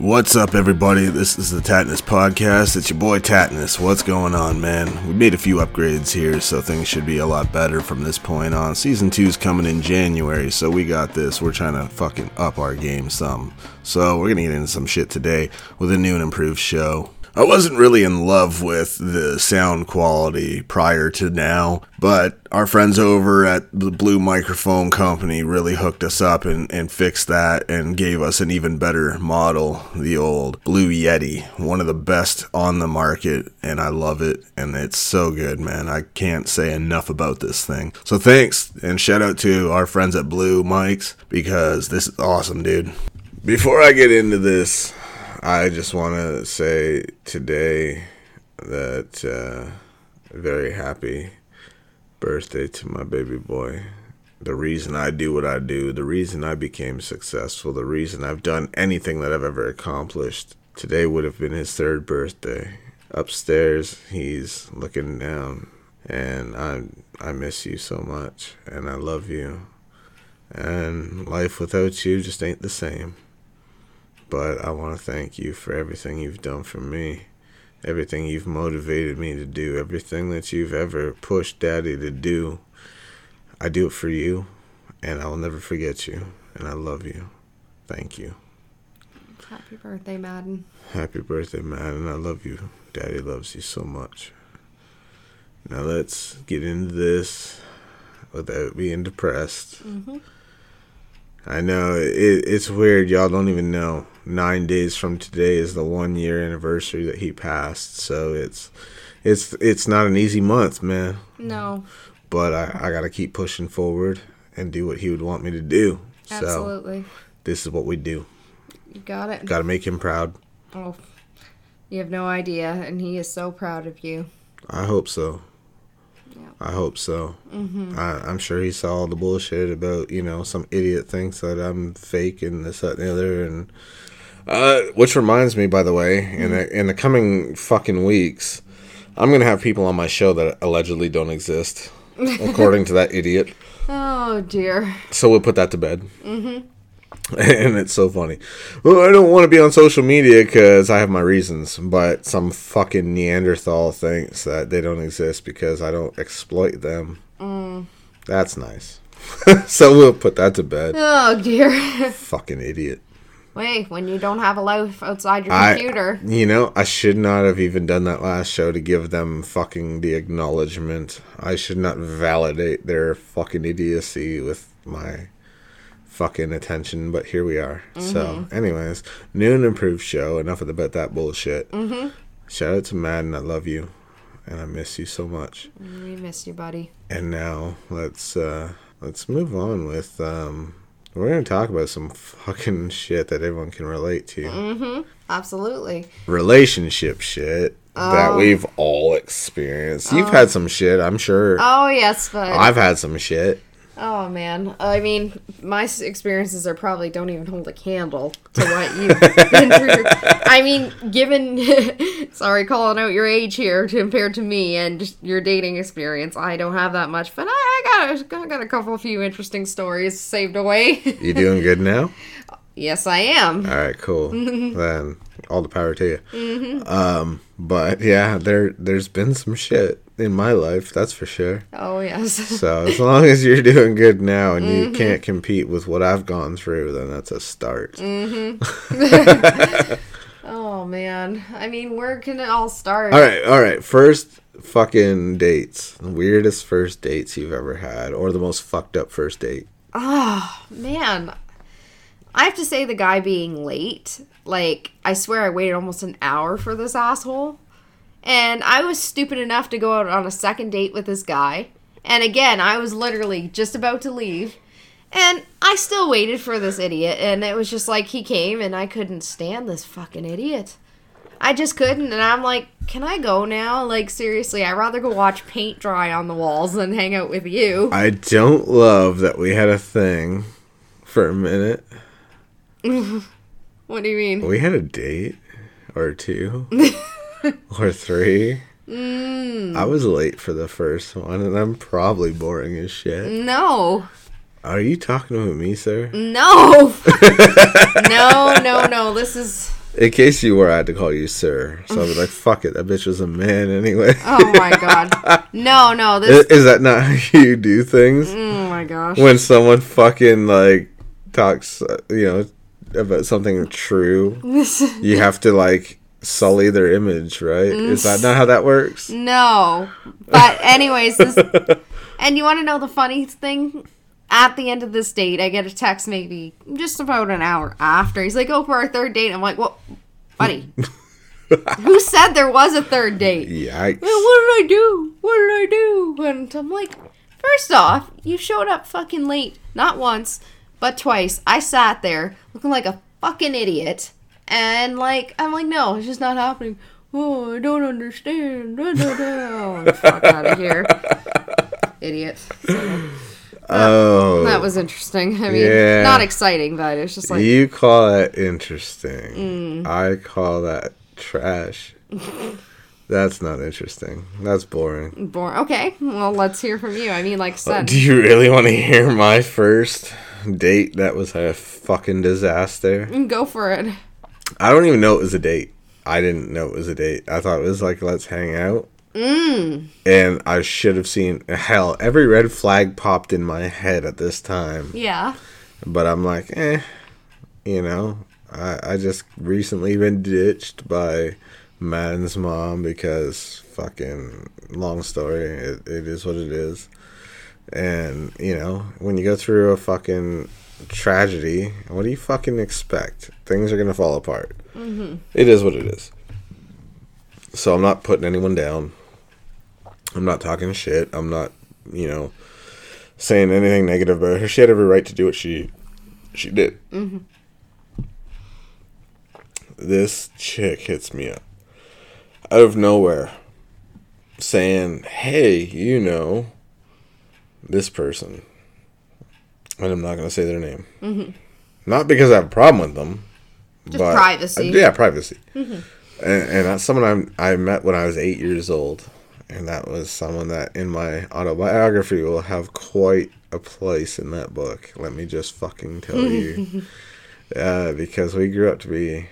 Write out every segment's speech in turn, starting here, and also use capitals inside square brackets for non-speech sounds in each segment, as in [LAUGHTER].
What's up, everybody? This is the Tattness Podcast. It's your boy Tattness. What's going on, man? We made a few upgrades here, so things should be a lot better from this point on. Season 2's coming in January, so we got this. We're trying to fucking up our game some. So we're gonna get into some shit today with a new and improved show. I wasn't really in love with the sound quality prior to now, but our friends over at the Blue Microphone Company really hooked us up and, and fixed that and gave us an even better model, the old Blue Yeti, one of the best on the market, and I love it, and it's so good, man. I can't say enough about this thing. So thanks, and shout out to our friends at Blue Mics, because this is awesome, dude. Before I get into this, I just want to say today that uh, very happy birthday to my baby boy. The reason I do what I do, the reason I became successful, the reason I've done anything that I've ever accomplished. Today would have been his third birthday. Upstairs, he's looking down, and I I miss you so much, and I love you. And life without you just ain't the same. But I want to thank you for everything you've done for me, everything you've motivated me to do, everything that you've ever pushed Daddy to do. I do it for you, and I will never forget you, and I love you. Thank you. Happy birthday, Madden. Happy birthday, Madden. I love you. Daddy loves you so much. Now let's get into this without being depressed. Mm-hmm. I know it, it's weird. Y'all don't even know. Nine days from today is the one year anniversary that he passed. So it's it's it's not an easy month, man. No, But I, I got to keep pushing forward and do what he would want me to do. So absolutely. this is what we do. You got it. Got to make him proud. Oh, you have no idea, and he is so proud of you. I hope so. I hope so. Mm-hmm. I, I'm sure he saw all the bullshit about you know some idiot thinks that I'm fake and this that and the other and uh, which reminds me by the way in the in the coming fucking weeks I'm gonna have people on my show that allegedly don't exist [LAUGHS] according to that idiot Oh dear. so we'll put that to bed. Mm-hmm. [LAUGHS] And it's so funny. Well, I don't want to be on social media because I have my reasons, but some fucking Neanderthal thinks that they don't exist because I don't exploit them. Mm. That's nice. [LAUGHS] so we'll put that to bed. Oh dear. [LAUGHS] fucking idiot. Wait, when you don't have a life outside your I, computer. you know, I should not have even done that last show to give them fucking the acknowledgement. I should not validate their fucking idiocy with my fucking attention, but here we are. So, anyways, new and improved show. Enough of about that bullshit. Mm-hmm. Shout out to Madden. I love you, and I miss you so much. We miss you, buddy. And now let's uh let's move on with um. We're gonna talk about some fucking shit that everyone can relate to. Mm-hmm. Absolutely. relationship shit that Oh. we've all experienced. You've had some shit, I'm sure. Oh yes, but I've had some shit. Oh man, I mean, my experiences are probably don't even hold a candle to what [LAUGHS] you've been through. I mean, given [LAUGHS] sorry, calling out your age here compared to me and your dating experience, I don't have that much, but I, I got a, I got a couple of few interesting stories saved away. [LAUGHS] You doing good now? yes, I am. All right, cool. Mm-hmm. then all the power to you. Um, but yeah, there there's been some shit in my life, that's for sure. Oh yes. So as long as you're doing good now and Mm-hmm. you can't compete with what I've gone through, then that's a start. Mm. Hmm. [LAUGHS] [LAUGHS] Oh man. I mean, where can it all start? All right, all right. First fucking dates. The weirdest first dates you've ever had, or the most fucked up first date. Oh man. I have to say the guy being late. Like, I swear I waited almost an hour for this asshole. And I was stupid enough to go out on a second date with this guy. And again, I was literally just about to leave. And I still waited for this idiot. And it was just like he came and I couldn't stand this fucking idiot. I just couldn't. And I'm like, can I go now? Like, seriously, I'd rather go watch paint dry on the walls than hang out with you. I don't love that we had a thing for a minute. [LAUGHS] What do you mean? We had a date or two [LAUGHS] [LAUGHS] or three. I was late for the first one, and I'm probably boring as shit. No. Are you talking about me, sir? No. [LAUGHS] no, no, no. This is In case you were, I had to call you sir. So I was like, [LAUGHS] fuck it. That bitch was a man anyway. Oh my god. No, no, is, this. is that not how you do things? Oh my gosh. When someone fucking like talks, uh, you know, about something true, you have to like sully their image, right? Is that not how that works? No. But anyways, this [LAUGHS] and you want to know the funny thing? At the end of this date, I get a text maybe just about an hour after. He's like, "Oh, for our third date." I'm like, "What, buddy? [LAUGHS] Who said there was a third date?" Yikes. "Well, what did I do? What did I do? And I'm like, first off, you showed up fucking late. Not once, but twice. I sat there looking like a fucking idiot. And like, I'm like, no, it's just not happening. Oh, I don't understand. Da, da, da. Fuck out of here. [LAUGHS] Idiot. So, Oh. that was interesting. I mean, Yeah. not exciting, but it's just like, you call that interesting. Mm. I call that trash. That's not interesting. That's boring. boring. Okay, well, let's hear from you. I mean, like I said, Do you really want to hear my first date that was a fucking disaster? go for it. I don't even know it was a date. I didn't know it was a date. I thought it was like let's hang out. Mm. And I should have seen hell. Every red flag popped in my head at this time, Yeah. but I'm like, eh, you know. I I just recently been ditched by Madden's mom because fucking long story. It, it is what it is. And you know, when you go through a fucking tragedy, what do you fucking expect? Things are gonna fall apart. Mm-hmm. is what it is. So I'm not putting anyone down. I'm not talking shit. I'm not, you know, saying anything negative about her. She had every right to do what she she did. This chick hits me up out of nowhere, saying, "Hey, you know, this person," and I'm not gonna say their name. Not because I have a problem with them, Just privacy. Uh, yeah, privacy. Mm-hmm. And, and that's someone I'm, I met when I was eight years old, and that was someone that in my autobiography will have quite a place in that book. Let me just fucking tell you, [LAUGHS] uh, because we grew up to be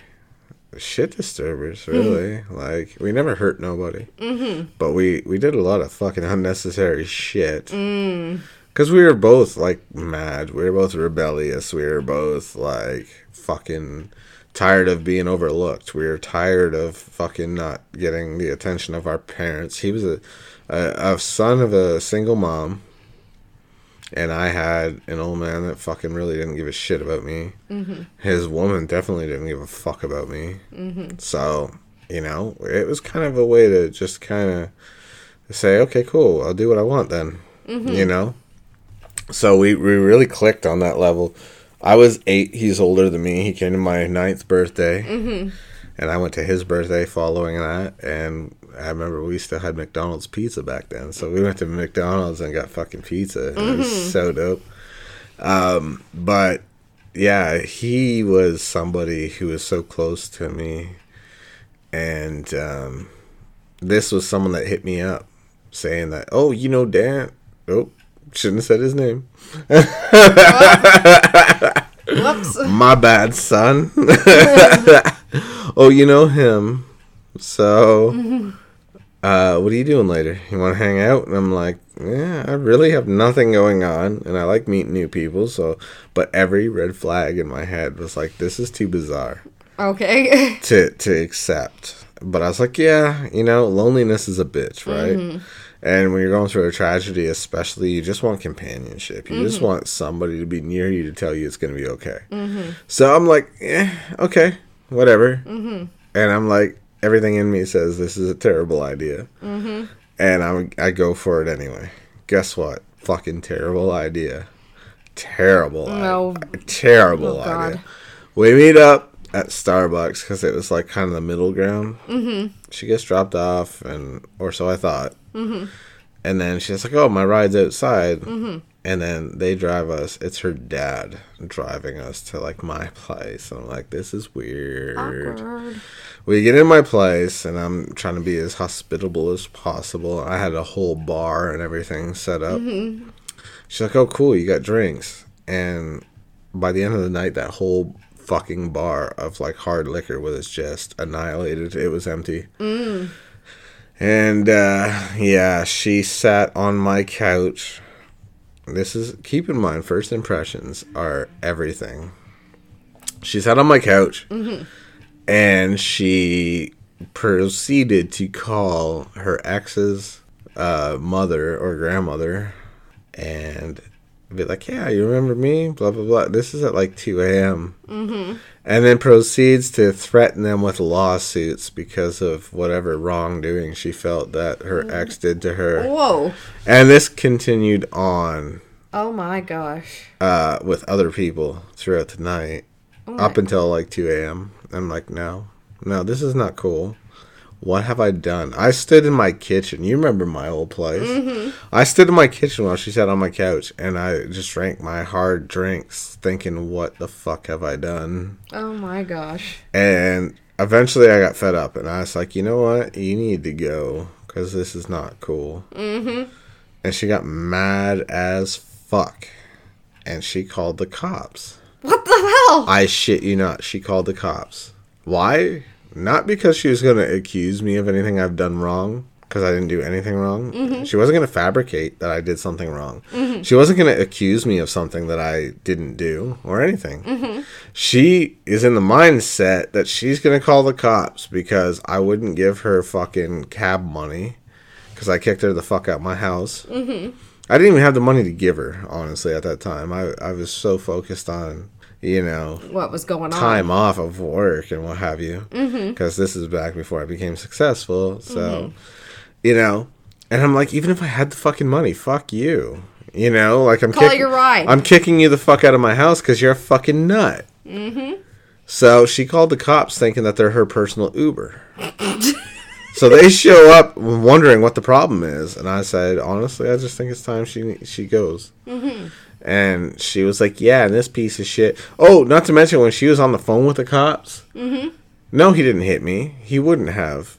shit disturbers. Mm-hmm. Really, like we never hurt nobody, mm-hmm. but we we did a lot of fucking unnecessary shit. Mm. Because we were both like mad. We were both rebellious. We were both like fucking tired of being overlooked. We were tired of fucking not getting the attention of our parents. He was a, a, a son of a single mom. And I had an old man that fucking really didn't give a shit about me. Mm-hmm. His woman definitely didn't give a fuck about me. Mm-hmm. So, you know, it was kind of a way to just kind of say, okay, cool, I'll do what I want then. Mm-hmm. You know? So we, we really clicked on that level. I was eight. He's older than me. He came to my ninth birthday, and I went to his birthday following that. And I remember we still had McDonald's pizza back then, so we went to McDonald's and got fucking pizza. and It was so dope. Um, but yeah, he was somebody who was so close to me, and um, this was someone that hit me up saying that, oh, you know, Dan. Oh, shouldn't have said his name. Whoops. [LAUGHS] My bad, son. [LAUGHS] oh, you know him. So, uh, what are you doing later? You want to hang out? And I'm like, yeah, I really have nothing going on, and I like meeting new people. So, but every red flag in my head was like, this is too bizarre Okay. to to accept. But I was like, yeah, you know, loneliness is a bitch, right? And when you're going through a tragedy, especially, you just want companionship. You just want somebody to be near you to tell you it's going to be okay. So I'm like, eh, okay, whatever. And I'm like, everything in me says this is a terrible idea. And I'm, I go for it anyway. Guess what? Fucking terrible idea. Terrible. No. idea. Terrible Oh, God. idea. We meet up at Starbucks because it was like kind of the middle ground. Mm-hmm. She gets dropped off, and or so I thought. Mm-hmm. And then she's like, "Oh, my ride's outside." Mm-hmm. And then they drive us. It's her dad driving us to like my place. I'm like, "This is weird." Awkward. We get in my place, and I'm trying to be as hospitable as possible. I had a whole bar and everything set up. She's like, "Oh, cool, you got drinks." And by the end of the night, that whole fucking bar of like hard liquor was just annihilated. It was empty. And uh, yeah, she sat on my couch. This is keep in mind, first impressions are everything. She sat on my couch and she proceeded to call her ex's uh, mother or grandmother and be like, Yeah, you remember me? Blah, blah, blah. This is at like 2 a.m. And then proceeds to threaten them with lawsuits because of whatever wrongdoing she felt that her ex did to her. Whoa. And this continued on Oh my gosh. uh, with other people throughout the night up until like 2 a.m. I'm like, no, no, this is not cool. What have I done? I stood in my kitchen. You remember my old place. I stood in my kitchen while she sat on my couch and I just drank my hard drinks thinking, what the fuck have I done? Oh my gosh. And eventually I got fed up and I was like, you know what? You need to go because this is not cool. Mm-hmm. And she got mad as fuck. And she called the cops. What the hell? I shit you not. She called the cops. Why? Not because she was going to accuse me of anything I've done wrong, because I didn't do anything wrong. Mm-hmm. She wasn't going to fabricate that I did something wrong. Mm-hmm. She wasn't going to accuse me of something that I didn't do or anything. Mm-hmm. She is in the mindset that she's going to call the cops because I wouldn't give her fucking cab money because I kicked her the fuck out my house. I didn't even have the money to give her, honestly, at that time. I, I was so focused on, you know, what was going on? time off of work and what have you. Mm-hmm. Because this is back before I became successful. So, mm-hmm. you know, and I'm like, even if I had the fucking money, fuck you. You know, like I'm Call your ride. I'm kicking you the fuck out of my house because you're a fucking nut. Mm-hmm. So she called the cops thinking that they're her personal Uber. [LAUGHS] so they show up wondering what the problem is, and I said, honestly, I just think it's time she she goes. Mm-hmm. And she was like, "Yeah, and this piece of shit." Oh, not to mention when she was on the phone with the cops. Mm-hmm. No, he didn't hit me. He wouldn't have.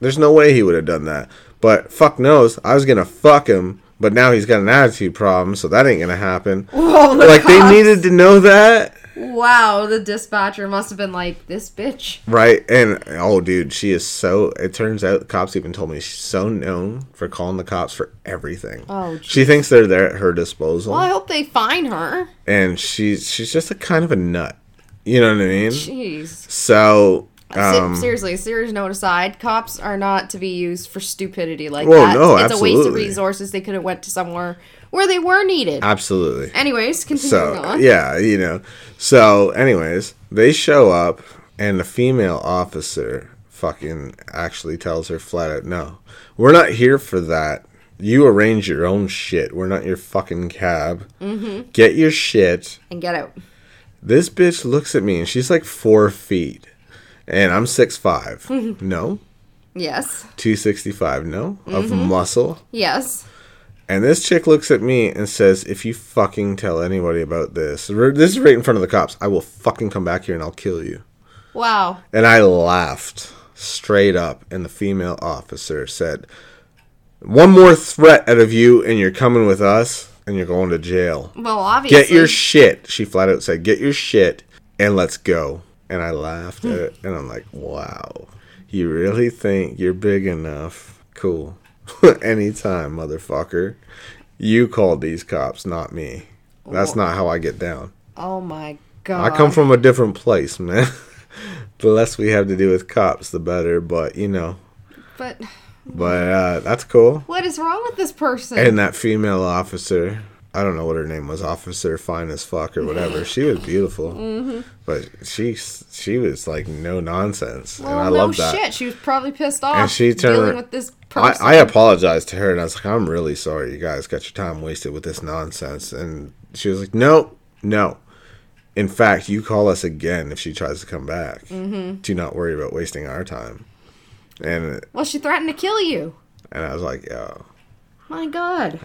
There's no way he would have done that. But fuck knows, I was gonna fuck him. But now he's got an attitude problem, so that ain't gonna happen. [LAUGHS] Whoa, the like they needed to know that, Wow, the dispatcher must have been like, this bitch. right? And oh, dude, she is so. It turns out the cops even told me she's so known for calling the cops for everything. Oh, she thinks they're there at her disposal. Well, I hope they find her. and she's she's just a kind of a nut. You know what I mean? Jeez. So, um, Seriously, serious note aside, cops are not to be used for stupidity like Well, that. no, it's a waste of resources. They could have went to somewhere where they were needed. absolutely. Anyways, continuing So on. yeah, you know. So, anyways, they show up, and the female officer fucking actually tells her flat out, "No, we're not here for that. You arrange your own shit. We're not your fucking cab. Mm-hmm. Get your shit." And get out. This bitch looks at me, and she's like four feet, and I'm six five. Mm-hmm. no, Yes. two sixty five. No, of mm-hmm. muscle. Yes. And this chick looks at me and says, "If you fucking tell anybody about this, this is right in front of the cops. I will fucking come back here and I'll kill you." Wow. And I laughed straight up, and the female officer said, "One more threat out of you, and you're coming with us, and you're going to jail. Well, obviously. Get your shit." She flat out said, "Get your shit and let's go." And I laughed at it, and I'm like, "Wow, you really think you're big enough? Cool." [LAUGHS] Anytime, motherfucker. You called these cops, not me. That's not how I get down. oh my god. I come from a different place, [LAUGHS] man. the less we have to do with cops, the better. But you know, But but uh, that's cool. what is wrong with this person? And that female officer, I don't know what her name was, officer fine as fuck or whatever. She was beautiful, Mm-hmm. but she she was like no nonsense, well, and I no love that. shit. She was probably pissed off. And she turned dealing with this I, person. I apologized to her and I was like, I'm really sorry you guys got your time wasted with this nonsense. And she was like, No, no. In fact, you call us again if she tries to come back. Mm-hmm. Do not worry about wasting our time. And well, she threatened to kill you. and I was like, Yo, My god.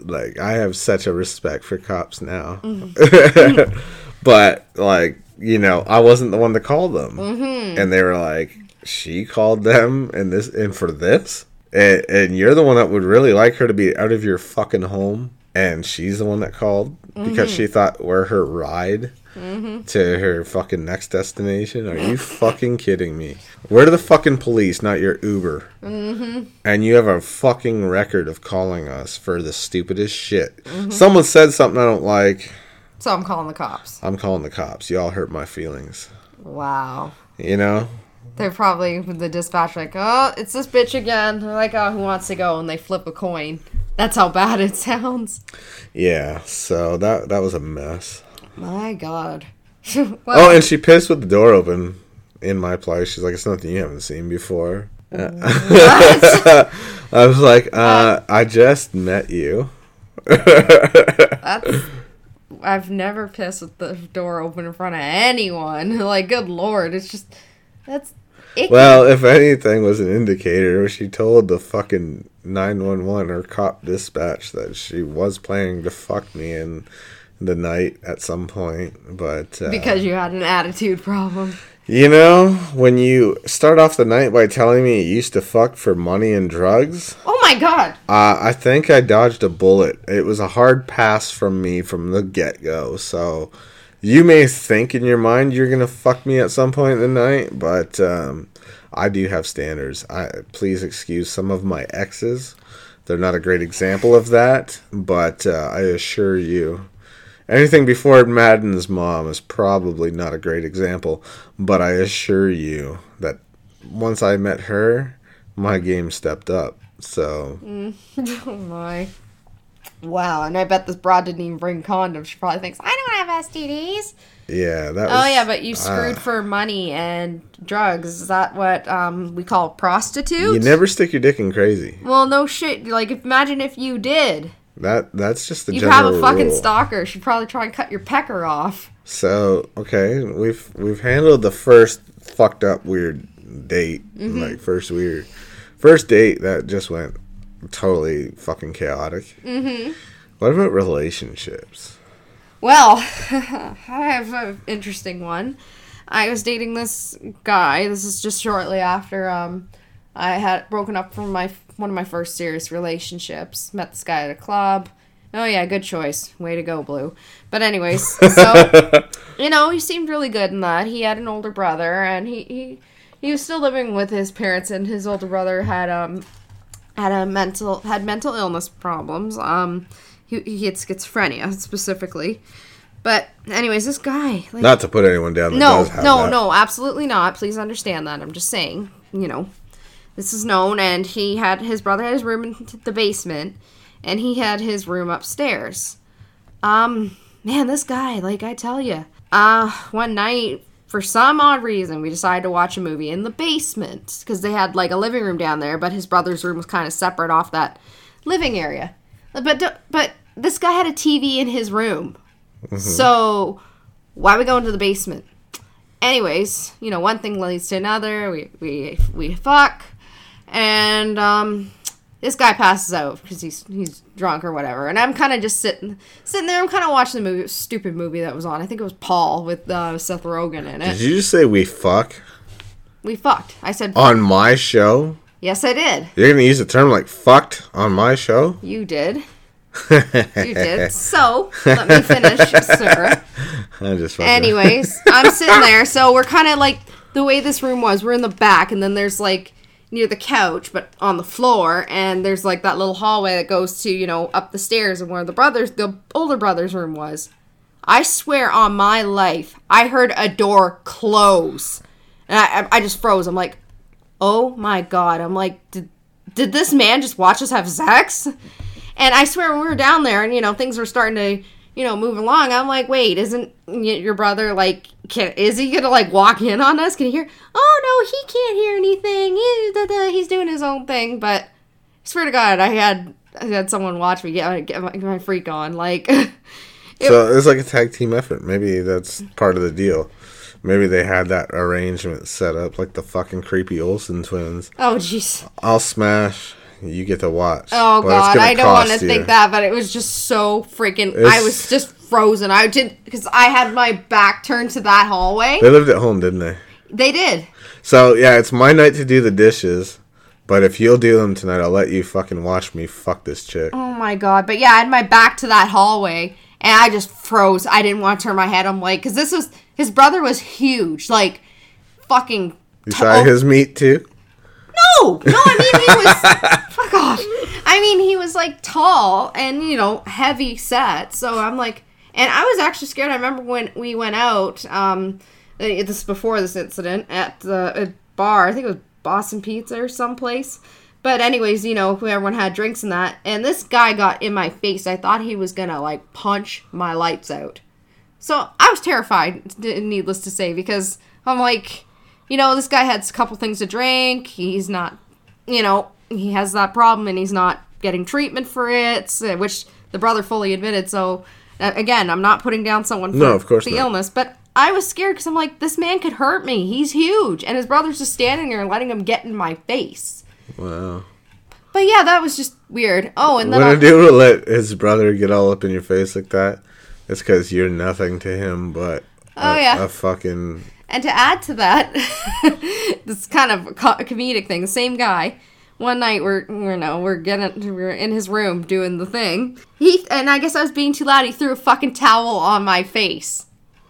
Like I have such a respect for cops now. Mm-hmm. [LAUGHS] but like, you know, I wasn't the one to call them. Mm-hmm. And they were like, she called them and this and for this? And, and you're the one that would really like her to be out of your fucking home and she's the one that called because she thought we're her ride to her fucking next destination. Are you fucking kidding me? We're the fucking police, not your Uber. Mm-hmm. And you have a fucking record of calling us for the stupidest shit. Someone said something I don't like. So I'm calling the cops. I'm calling the cops. Y'all hurt my feelings. Wow. You know? They're probably the dispatch like, oh, it's this bitch again. They're like, oh, who wants to go? And they flip a coin. That's how bad it [LAUGHS] sounds. Yeah. So that that was a mess. My God. [LAUGHS] Oh, and she pissed with the door open in my place. She's like, "It's nothing you haven't seen before." [LAUGHS] I was like, uh, "I just met you." that's. I've never pissed with the door open in front of anyone. [LAUGHS] Like, good lord, it's just that's. Icky. Well, if anything was an indicator, she told the fucking nine one one or cop dispatch that she was planning to fuck me in the night at some point. But uh, because you had an attitude problem. you know, when you start off the night by telling me you used to fuck for money and drugs. Oh my god. Uh, I think I dodged a bullet. It was a hard pass from me from the get go. So you may think in your mind you're gonna fuck me at some point in the night, but um, I do have standards. I please excuse some of my exes. They're not a great example of that, but uh, I assure you, anything before Madden's mom is probably not a great example. But I assure you that once I met her, my game stepped up. So [LAUGHS] Oh my. Wow, and I bet this broad didn't even bring condoms. She probably thinks, I don't have STDs. yeah, that. Oh yeah, but you screwed uh, for money and drugs. Is that what um, we call prostitute? You never stick your dick in crazy. Well, no shit. Like, imagine if you did. That that's just the general have a fucking rule. stalker. She'd probably try and cut your pecker off. So okay, we've we've handled the first fucked up weird date, Mm-hmm. like first weird first date that just went totally fucking chaotic. Mm-hmm. What about relationships? Well, [LAUGHS] I have an interesting one. I was dating this guy. This is just shortly after um, I had broken up from my one of my first serious relationships. Met this guy at a club. Oh yeah, good choice. Way to go, Blu. But anyways, [LAUGHS] so you know he seemed really good in that. He had an older brother, and he he he was still living with his parents, and his older brother had um had a mental had mental illness problems. Um, he he had schizophrenia specifically. But anyways, this guy like Not to put anyone down. No no that. no absolutely not. Please understand that. I'm just saying you know this is known, and he had his brother had his room in the basement, and he had his room upstairs. Um, man, this guy, like I tell you, uh, one night for some odd reason we decided to watch a movie in the basement because they had like a living room down there, but his brother's room was kind of separate off that living area. But but this guy had a TV in his room, so why we go into the basement? Anyways, you know, one thing leads to another. We we we fuck, and um, this guy passes out because he's he's drunk or whatever. And I'm kind of just sitting sitting there. I'm kind of watching the movie, stupid movie that was on. I think it was Paul with uh, Seth Rogen in it. Did you just say we fuck We fucked. I said on my show? yes, I did. You're gonna use the term like fucked on my show? You did. You did. [LAUGHS] So let me finish, sir. [LAUGHS] I just Anyways, I'm sitting [LAUGHS] there. So we're kind of like the way this room was. We're in the back, and then there's like near the couch, but on the floor, and there's like that little hallway that goes to you know up the stairs and where the brothers, the older brother's room was. I swear on my life, I heard a door close, and I, I- just froze. I'm like, oh my god. I'm like, did did this man just watch us have sex? And I swear, when we were down there, and you know, things were starting to, you know, move along. I'm like, wait, isn't your brother like? Can is he gonna like walk in on us? Can he hear? Oh no, he can't hear anything. He, da, da, he's doing his own thing. But I swear to God, I had I had someone watch me get, get, my, get my freak on. Like, [LAUGHS] So it's like a tag team effort. Maybe that's part of the deal. Maybe they had that arrangement set up like the fucking creepy Olsen twins. oh jeez. I'll smash. You get to watch. Oh god, I don't want to think that, but it was just so freaking. I was just frozen. I did because I had my back turned to that hallway. They lived at home, didn't they? They did. So yeah, it's my night to do the dishes. But if you'll do them tonight, I'll let you fucking watch me fuck this chick. Oh my god! But yeah, I had my back to that hallway, and I just froze. I didn't want to turn my head. I'm like, because this was his brother was huge, like fucking. You saw his meat too? No, no. I mean, he was [LAUGHS] fuck off. I mean, he was like tall and you know heavy set. So I'm like, and I was actually scared. I remember when we went out. Um, this is before this incident at the bar. I think it was Boston Pizza or someplace. But anyways, you know, everyone had drinks and that, and this guy got in my face. I thought he was gonna like punch my lights out. So I was terrified, needless to say, because I'm like, you know, this guy has a couple things to drink. He's not, you know, he has that problem and he's not getting treatment for it, which the brother fully admitted. So uh, again, I'm not putting down someone for No, of course the not. illness, but I was scared because I'm like, this man could hurt me. He's huge, and his brother's just standing there and letting him get in my face. Wow. But yeah, that was just weird. Oh, and then When I- a dude will let his brother get all up in your face like that, it's because you're nothing to him but Oh, a, yeah. a fucking. And to add to that, [LAUGHS] this kind of co- comedic thing. The same guy. One night we're you know we're getting we're in his room doing the thing. He and I guess I was being too loud. He threw a fucking towel on my face.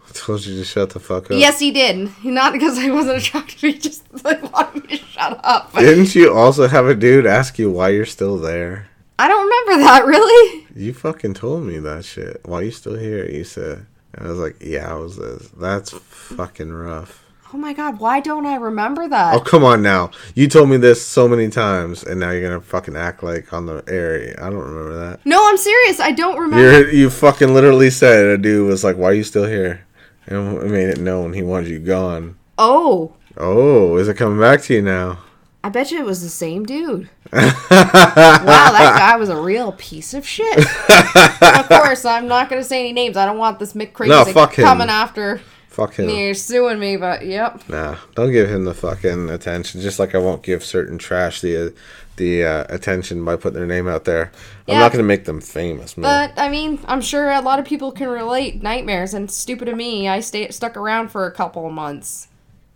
I told you to shut the fuck up. Yes, he did. Not because I wasn't attracted. To he just [LAUGHS] like wanted me to shut up. Didn't you also have a dude ask you why you're still there? I don't remember that [LAUGHS] really. You fucking told me that shit. Why you still here? You said. And I was like, yeah, I was this. That's fucking rough. Oh my god, why don't I remember that? Oh, come on now. You told me this so many times, and now you're gonna fucking act like on the air. I don't remember that. No, I'm serious. I don't remember. You're, you fucking literally said a dude was like, why are you still here? And made it known he wanted you gone. Oh, Oh, is it coming back to you now? I bet you it was the same dude. [LAUGHS] wow, that guy was a real piece of shit. of [LAUGHS] course, I'm not going to say any names. I don't want this Mick Crazy No, fuck him. coming after Fuck him. me or suing me, but yep. Nah, don't give him the fucking attention. Just like I won't give certain trash the the uh, attention by putting their name out there. I'm not gonna make them famous, man. But I mean, I'm sure a lot of people can relate. Nightmares and stupid of me, I stayed stuck around for a couple of months,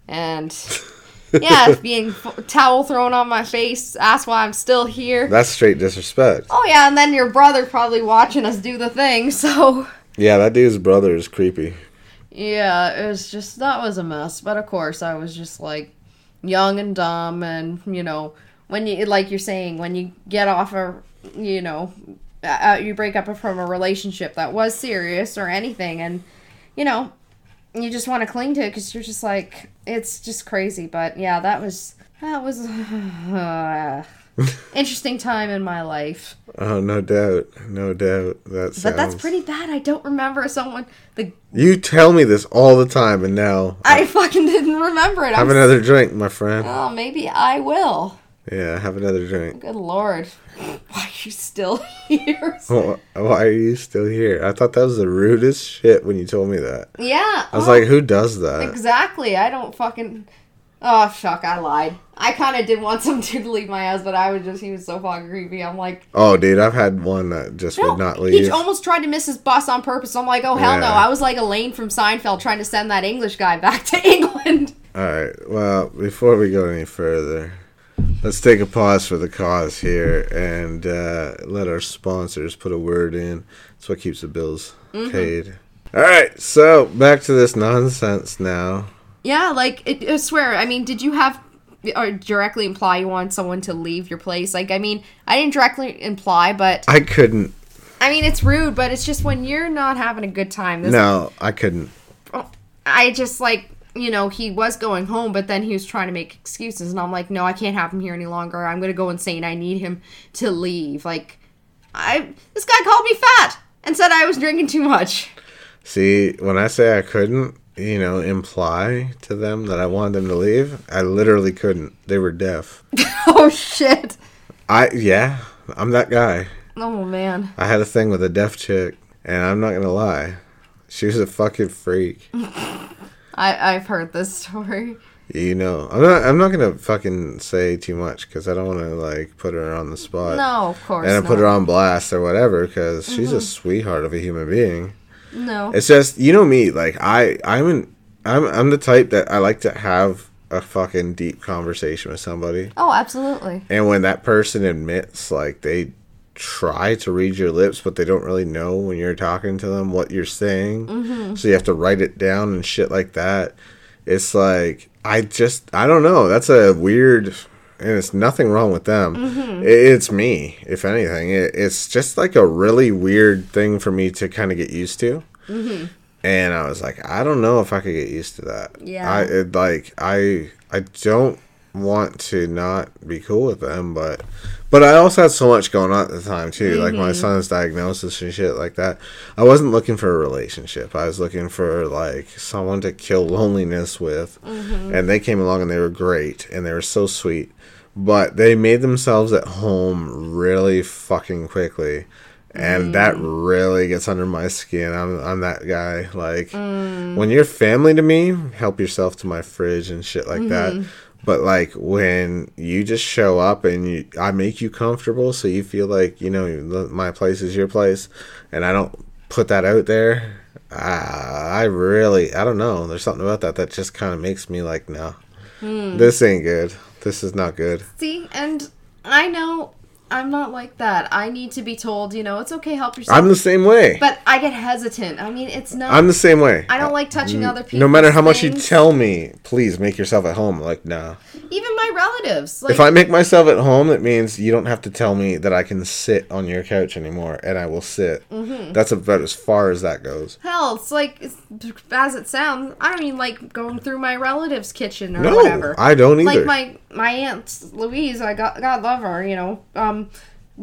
and [LAUGHS] yeah, [LAUGHS] being f- towel thrown on my face. Ask why I'm still here. That's straight disrespect. Oh yeah, and then your brother probably watching us do the thing. [LAUGHS] So Yeah, that dude's brother is creepy. yeah, it was just that was a mess. But of course, I was just like young and dumb, and you know when you like you're saying when you get off a you know uh, you break up from a relationship that was serious or anything, and you know you just want to cling to it because you're just like it's just crazy. But yeah, that was that was [SIGHS] uh, [LAUGHS] interesting time in my life. Oh, no doubt, no doubt. That sounds... But that's pretty bad. I don't remember someone. The You tell me this all the time, and now I fucking didn't remember it. have I'm another drink, my friend. Oh, maybe I will. Yeah, have another drink. Good lord. [GASPS] Why are you still [LAUGHS] here? [LAUGHS] Wh- Why are you still here? I thought that was the rudest shit when you told me that. Yeah. I was oh, like, who does that? exactly. I don't fucking. Oh, fuck. I lied. I kind of did want [LAUGHS] some dude to leave my house, but I was just. He was so fucking creepy. I'm like. Oh, dude, I've had one that just No, would not leave. he almost tried to miss his bus on purpose. I'm like, oh hell no! I was like Elaine from Seinfeld trying to send that English guy back to England. All right. Well, before we go any further, let's take a pause for the cause here and uh, let our sponsors put a word in. It's what keeps the bills Mm-hmm. paid. All right. So back to this nonsense now. Yeah, like it, I swear. I mean, did you have or directly imply you want someone to leave your place? Like, I mean, I didn't directly imply, but I couldn't. I mean, it's rude. But it's just when you're not having a good time. This, No, I couldn't. I just like you know he was going home, but then he was trying to make excuses, and I'm like, no, I can't have him here any longer. I'm gonna go insane. I need him to leave. Like, I this guy called me fat and said I was drinking too much. See, when I say I couldn't, you know, imply to them that I wanted them to leave, I literally couldn't. They were deaf. [LAUGHS] oh shit. I yeah, I'm that guy. Oh man. I had a thing with a deaf chick, and I'm not gonna lie, she was a fucking freak. [LAUGHS] I I've heard this [LAUGHS] story. You know, I'm not. I'm not gonna fucking say too much because I don't want to like put her on the spot. No, of course And I not. put her on blast or whatever because she's Mm-hmm. a sweetheart of a human being. No. It's just you know me, like I I'm an I'm I'm the type that I like to have a fucking deep conversation with somebody, Oh, absolutely. and when that person admits like they try to read your lips, but they don't really know when you're talking to them what you're saying. Mm-hmm. So you have to write it down and shit like that. It's like I just I don't know. That's a weird, and it's nothing wrong with them. Mm-hmm. It, it's me, if anything. It, it's just like a really weird thing for me to kind of get used to. Mm-hmm. And I was like, I don't know if I could get used to that. Yeah. I it, like I I don't want to not be cool with them, but but I also had so much going on at the time too, like my Mm-hmm. son's diagnosis and shit like that. I wasn't looking for a relationship. I was looking for like someone to kill loneliness with, Mm-hmm. and they came along and they were great and they were so sweet, but they made themselves at home really fucking quickly. And that really gets under my skin. I'm, I'm that guy. Like, when you're family to me, help yourself to my fridge and shit like that. But like when you just show up and you, I make you comfortable, so you feel like you know my place is your place, and I don't put that out there. Uh, I really, I don't know. There's something about that that just kind of makes me like, no, this ain't good. This is not good. See, and I know I'm not like that. I need to be told, you know, it's okay, help yourself. I'm the same way. but I get hesitant. I mean, it's not. I'm the same way. I don't like touching other people. No matter how much you tell me, please make yourself at home. Like, nah. Even my relatives. Like, If I make myself at home, it means you don't have to tell me that I can sit on your couch anymore, and I will sit. Mm-hmm. That's about as far as that goes. hell, it's like, it's, as it sounds, I don't even like going through my relatives' kitchen or No, whatever. I don't either. Like my my aunt Louise, I got God love her. You know, um,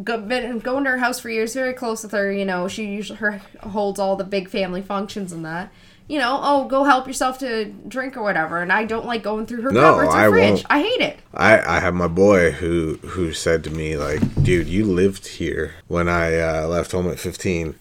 go, been going to her house for years. Very close with her. You know, she usually her holds all the big family functions and that. You know, oh, go help yourself to drink or whatever. And I don't like going through her No, cupboards or I fridge. won't. I hate it. I, I have my boy who who said to me like, dude, you lived here when I uh, left home at 15.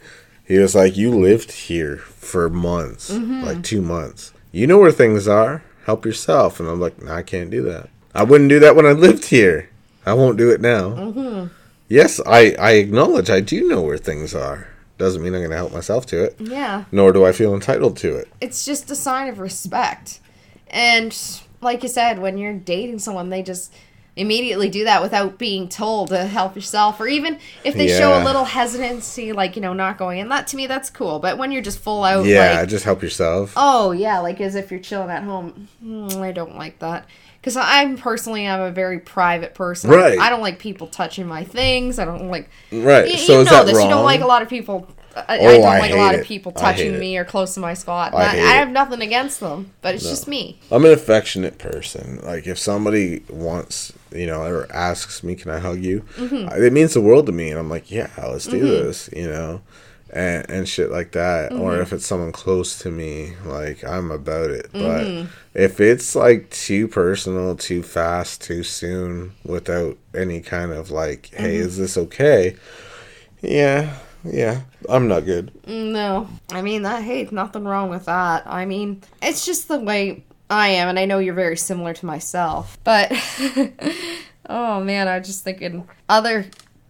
He was like, you lived here for months, Mm-hmm. like two months. You know where things are. Help yourself. And I'm like, no, I can't do that. I wouldn't do that when I lived here. I won't do it now. Mm-hmm. Yes, I I acknowledge I do know where things are. Doesn't mean I'm going to help myself to it. Yeah. Nor do I feel entitled to it. it's just a sign of respect. And like you said, when you're dating someone, they just immediately do that without being told to help yourself or even if they show a little hesitancy like you know not going in that to me that's cool but when you're just full out Yeah, like just help yourself. oh yeah like as if you're chilling at home mm, i don't like that because i'm personally i'm a very private person I- Right. I, don't like people touching my things i don't like Right. you, so you is know that this wrong? you don't like a lot of people I, I Oh, don't I like a lot of people touching me or close to my spot. I I, I it. have nothing against them, but it's just me. I'm an affectionate person. Like if somebody wants, you know, or asks me, "Can I hug you?" Mm-hmm. It means the world to me, and I'm like, "Yeah, let's do this," you know, and and shit like that. Mm-hmm. Or if it's someone close to me, like I'm about it. Mm-hmm. But if it's like too personal, too fast, too soon, without any kind of like, "Hey, Mm-hmm. is this okay?" Yeah, yeah, I'm not good. No, I mean that. Hey, nothing wrong with that. I mean, it's just the way I am, and I know you're very similar to myself. But [LAUGHS] oh man, I was just thinking other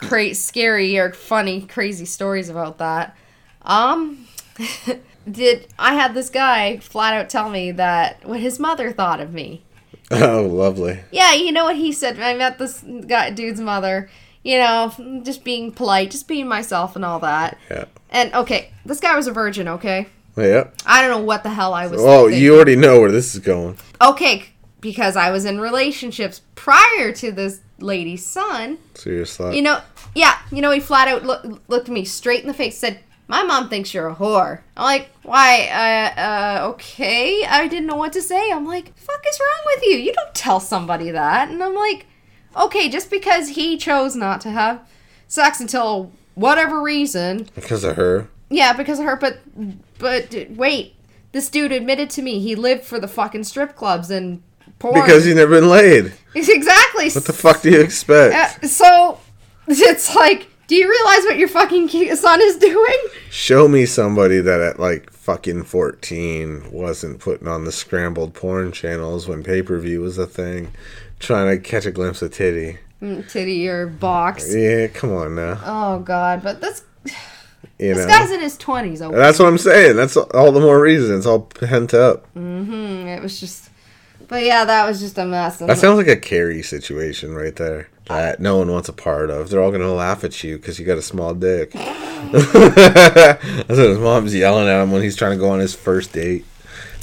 cra- scary or funny, crazy stories about that. Um, [LAUGHS] did I had this guy flat out tell me that what his mother thought of me. Oh, lovely. Yeah, you know what he said. I met this guy, dude's mother. You know, just being polite, just being myself and all that. Yeah. And okay, this guy was a virgin. Okay, Yeah. I don't know what the hell I was. Oh, thinking. you already know where this is going. okay? Because I was in relationships prior to this lady's son. So you're a slut. You know, yeah, you know, he flat out look, looked me straight in the face, said, "My mom thinks you're a whore." I'm like, "Why? Uh, uh, okay." I didn't know what to say. I'm like, "Fuck is wrong with you? You don't tell somebody that." And I'm like, "Okay, just because he chose not to have sex until whatever reason, because of her. yeah, because of her. But, but wait, this dude admitted to me he lived for the fucking strip clubs and porn. Because you've never been laid. [LAUGHS] exactly. What the fuck do you expect? Uh, so [LAUGHS] it's like, do you realize what your fucking son is doing? Show me somebody that at like fucking 14 wasn't putting on the scrambled porn channels when pay per view was a thing, trying to catch a glimpse of titty. Mm, Titty or box. Yeah, come on now. Oh god, but this [SIGHS] You this know. guy's in his twenties. That's what I'm saying. That's all the more reason. It's all pent up. Mm-hmm. It was just. But yeah, that was just a mess. That sounds like a Carrie situation right there. that no one wants a part of. They're all gonna laugh at you because you got a small dick. [LAUGHS] That's what his mom's yelling at him when he's trying to go on his first date.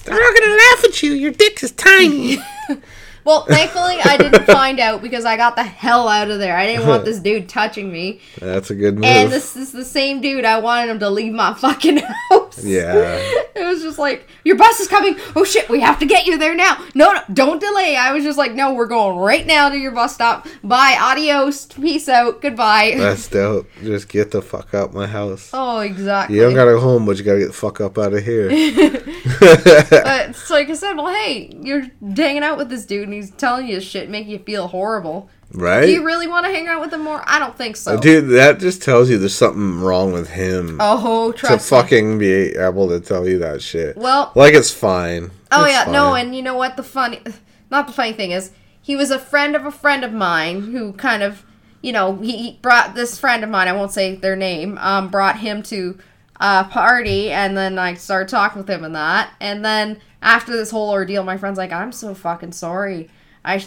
They're not gonna laugh at you. Your dick is tiny. [LAUGHS] Well, thankfully, I didn't find out because I got the hell out of there. I didn't want this dude touching me. [LAUGHS] That's a good move. And this is the same dude I wanted him to leave my fucking house. Yeah. [LAUGHS] It was just like, your bus is coming. Oh shit, we have to get you there now. No, no, don't delay. I was just like, no, we're going right now to your bus stop. Bye, adios, peace out, goodbye. That's [LAUGHS] dope. Just get the fuck out my house. oh, exactly. You don't gotta go home, but you gotta get the fuck up out of here. [LAUGHS] But it's like I said, well, hey, you're hanging out with this dude and he's telling you shit, making you feel horrible. Right? Do you really want to hang out with him more? I don't think so. Dude, that just tells you there's something wrong with him. Oh, to trust me. fucking be able to tell you that shit. Well, like it's fine. Oh It's yeah, no, and you know what? The funny, not the funny thing is, he was a friend of a friend of mine who kind of, you know, he, brought this friend of mine. I won't say their name. Um, brought him to a party, and then I started talking with him and that, and then after this whole ordeal, my friend's like, "I'm so fucking sorry. I,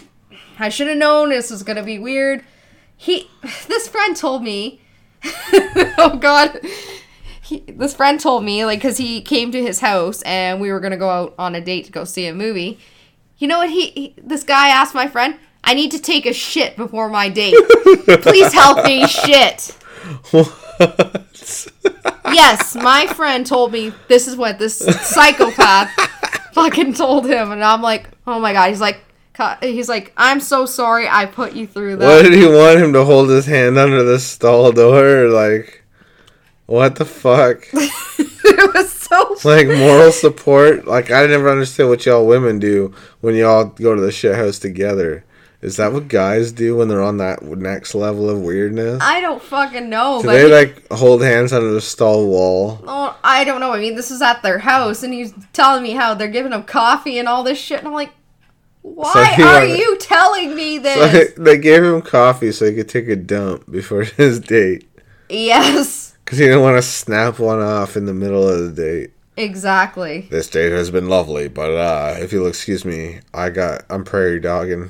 I should have known this was gonna be weird." He, this friend told me, [LAUGHS] oh god. He, this friend told me, like, because he came to his house and we were gonna go out on a date to go see a movie. You know what? He, he this guy asked my friend, "I need to take a shit before my date. Please help me shit." [LAUGHS] What? yes, my friend told me this is what this psychopath [LAUGHS] fucking told him, and I'm like, oh my god. He's like, "Co- he's like, I'm so sorry I put you through that. What did he want him to hold his hand under the stall door? Like, what the fuck? [LAUGHS] it was so like moral support? Like I never understood what y'all women do when y'all go to the shit house together. Is that what guys do when they're on that next level of weirdness? I don't fucking know, do but they he- like hold hands under the stall wall? Oh, I don't know. I mean, this is at their house, and he's telling me how they're giving him coffee and all this shit, and I'm like, why he are wanted- you telling me So this? they gave him coffee so he could take a dump before [LAUGHS] his date. yes, Because he didn't want to snap one off in the middle of the date. exactly. This date has been lovely, but uh, if you'll excuse me, I got I'm prairie dogging.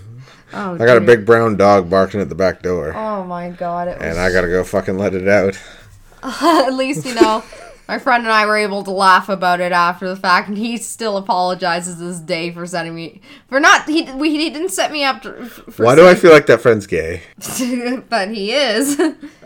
Oh, I got a big brown dog barking at the back door, Oh my god! It was, and I gotta go fucking let it out. [LAUGHS] at least you know. [LAUGHS] My friend and I were able to laugh about it after the fact, and he still apologizes this day for sending me for not he we, he didn't set me up. To, for Why do I feel like that friend's gay? [LAUGHS] but he is.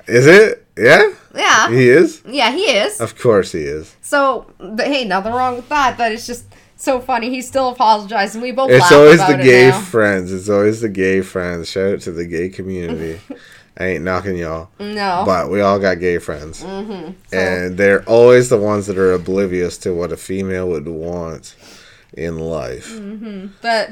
Is it? Yeah, yeah, he is. yeah, he is. Of course he is. So, but hey, nothing wrong with that. But it's just so funny. He still apologized, and we both. It's always the gay friends. It's always the gay friends. Shout out to the gay community. [LAUGHS] I ain't knocking y'all. no, But we all got gay friends. Mm-hmm. And they're always the ones that are oblivious to what a female would want in life. Mm. but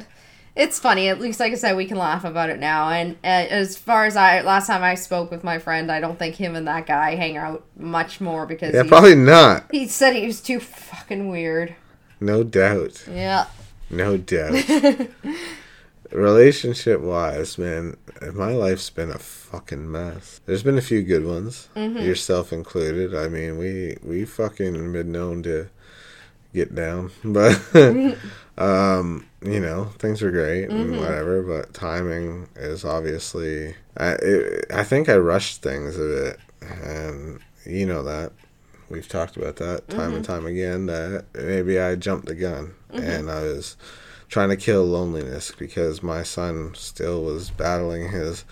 it's funny. At least, like I said, we can laugh about it now. And uh, as far as I last time I spoke with my friend, I don't think him and that guy hang out much more because Yeah, he, probably not. he said he was too fucking weird. No doubt. Yeah. No doubt. [LAUGHS] Relationship wise, man, my life's been a fucking mess. There's been a few good ones, mm-hmm. yourself included. I mean, we we fucking been known to get down, [LAUGHS] but [LAUGHS] um, you know, things are great and mm-hmm. whatever. But timing is obviously. I it, I think I rushed things a bit, and you know that. We've talked about that time and mm-hmm. time again. That maybe I jumped the gun and I was trying to kill loneliness because my son still was battling his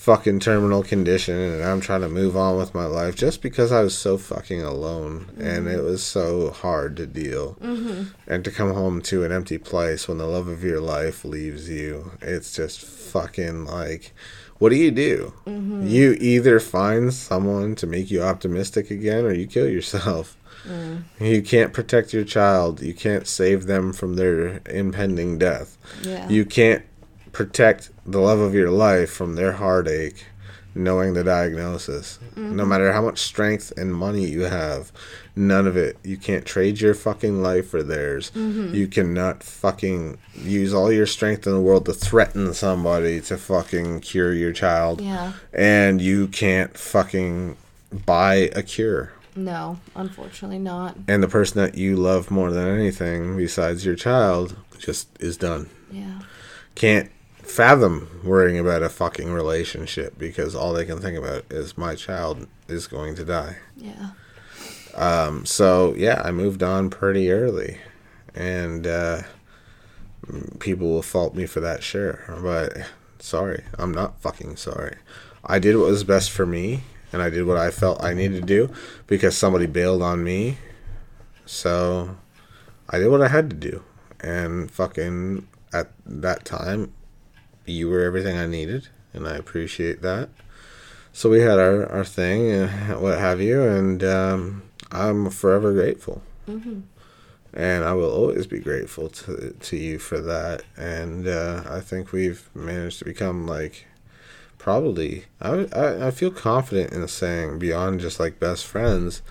fucking terminal condition and I'm trying to move on with my life just because I was so fucking alone and it was so hard to deal. Mm-hmm. And to come home to an empty place when the love of your life leaves you, it's just fucking like what do you do? You either find someone to make you optimistic again or you kill yourself. Mm. You can't protect your child. You can't save them from their impending death. Yeah. You can't protect the love of your life from their heartache knowing the diagnosis. Mm-hmm. No matter how much strength and money you have, none of it. You can't trade your fucking life for theirs. Mm-hmm. You cannot fucking use all your strength in the world to threaten somebody to fucking cure your child. Yeah. And you can't fucking buy a cure No, unfortunately not. and the person that you love more than anything besides your child just is done Yeah. can't fathom worrying about a fucking relationship because all they can think about is my child is going to die. Yeah. Um, so yeah, I moved on pretty early, and uh, people will fault me for that, sure, but sorry, I'm not fucking sorry. I did what was best for me, and I did what I felt I needed to do because somebody bailed on me. So I did what I had to do, and fucking at that time, you were everything I needed, and I appreciate that. So we had our, our thing, and [LAUGHS] what have you, and um, I'm forever grateful. And I will always be grateful to, to you for that. And uh, I think we've managed to become like probably, I, I, I feel confident in saying beyond just like best friends,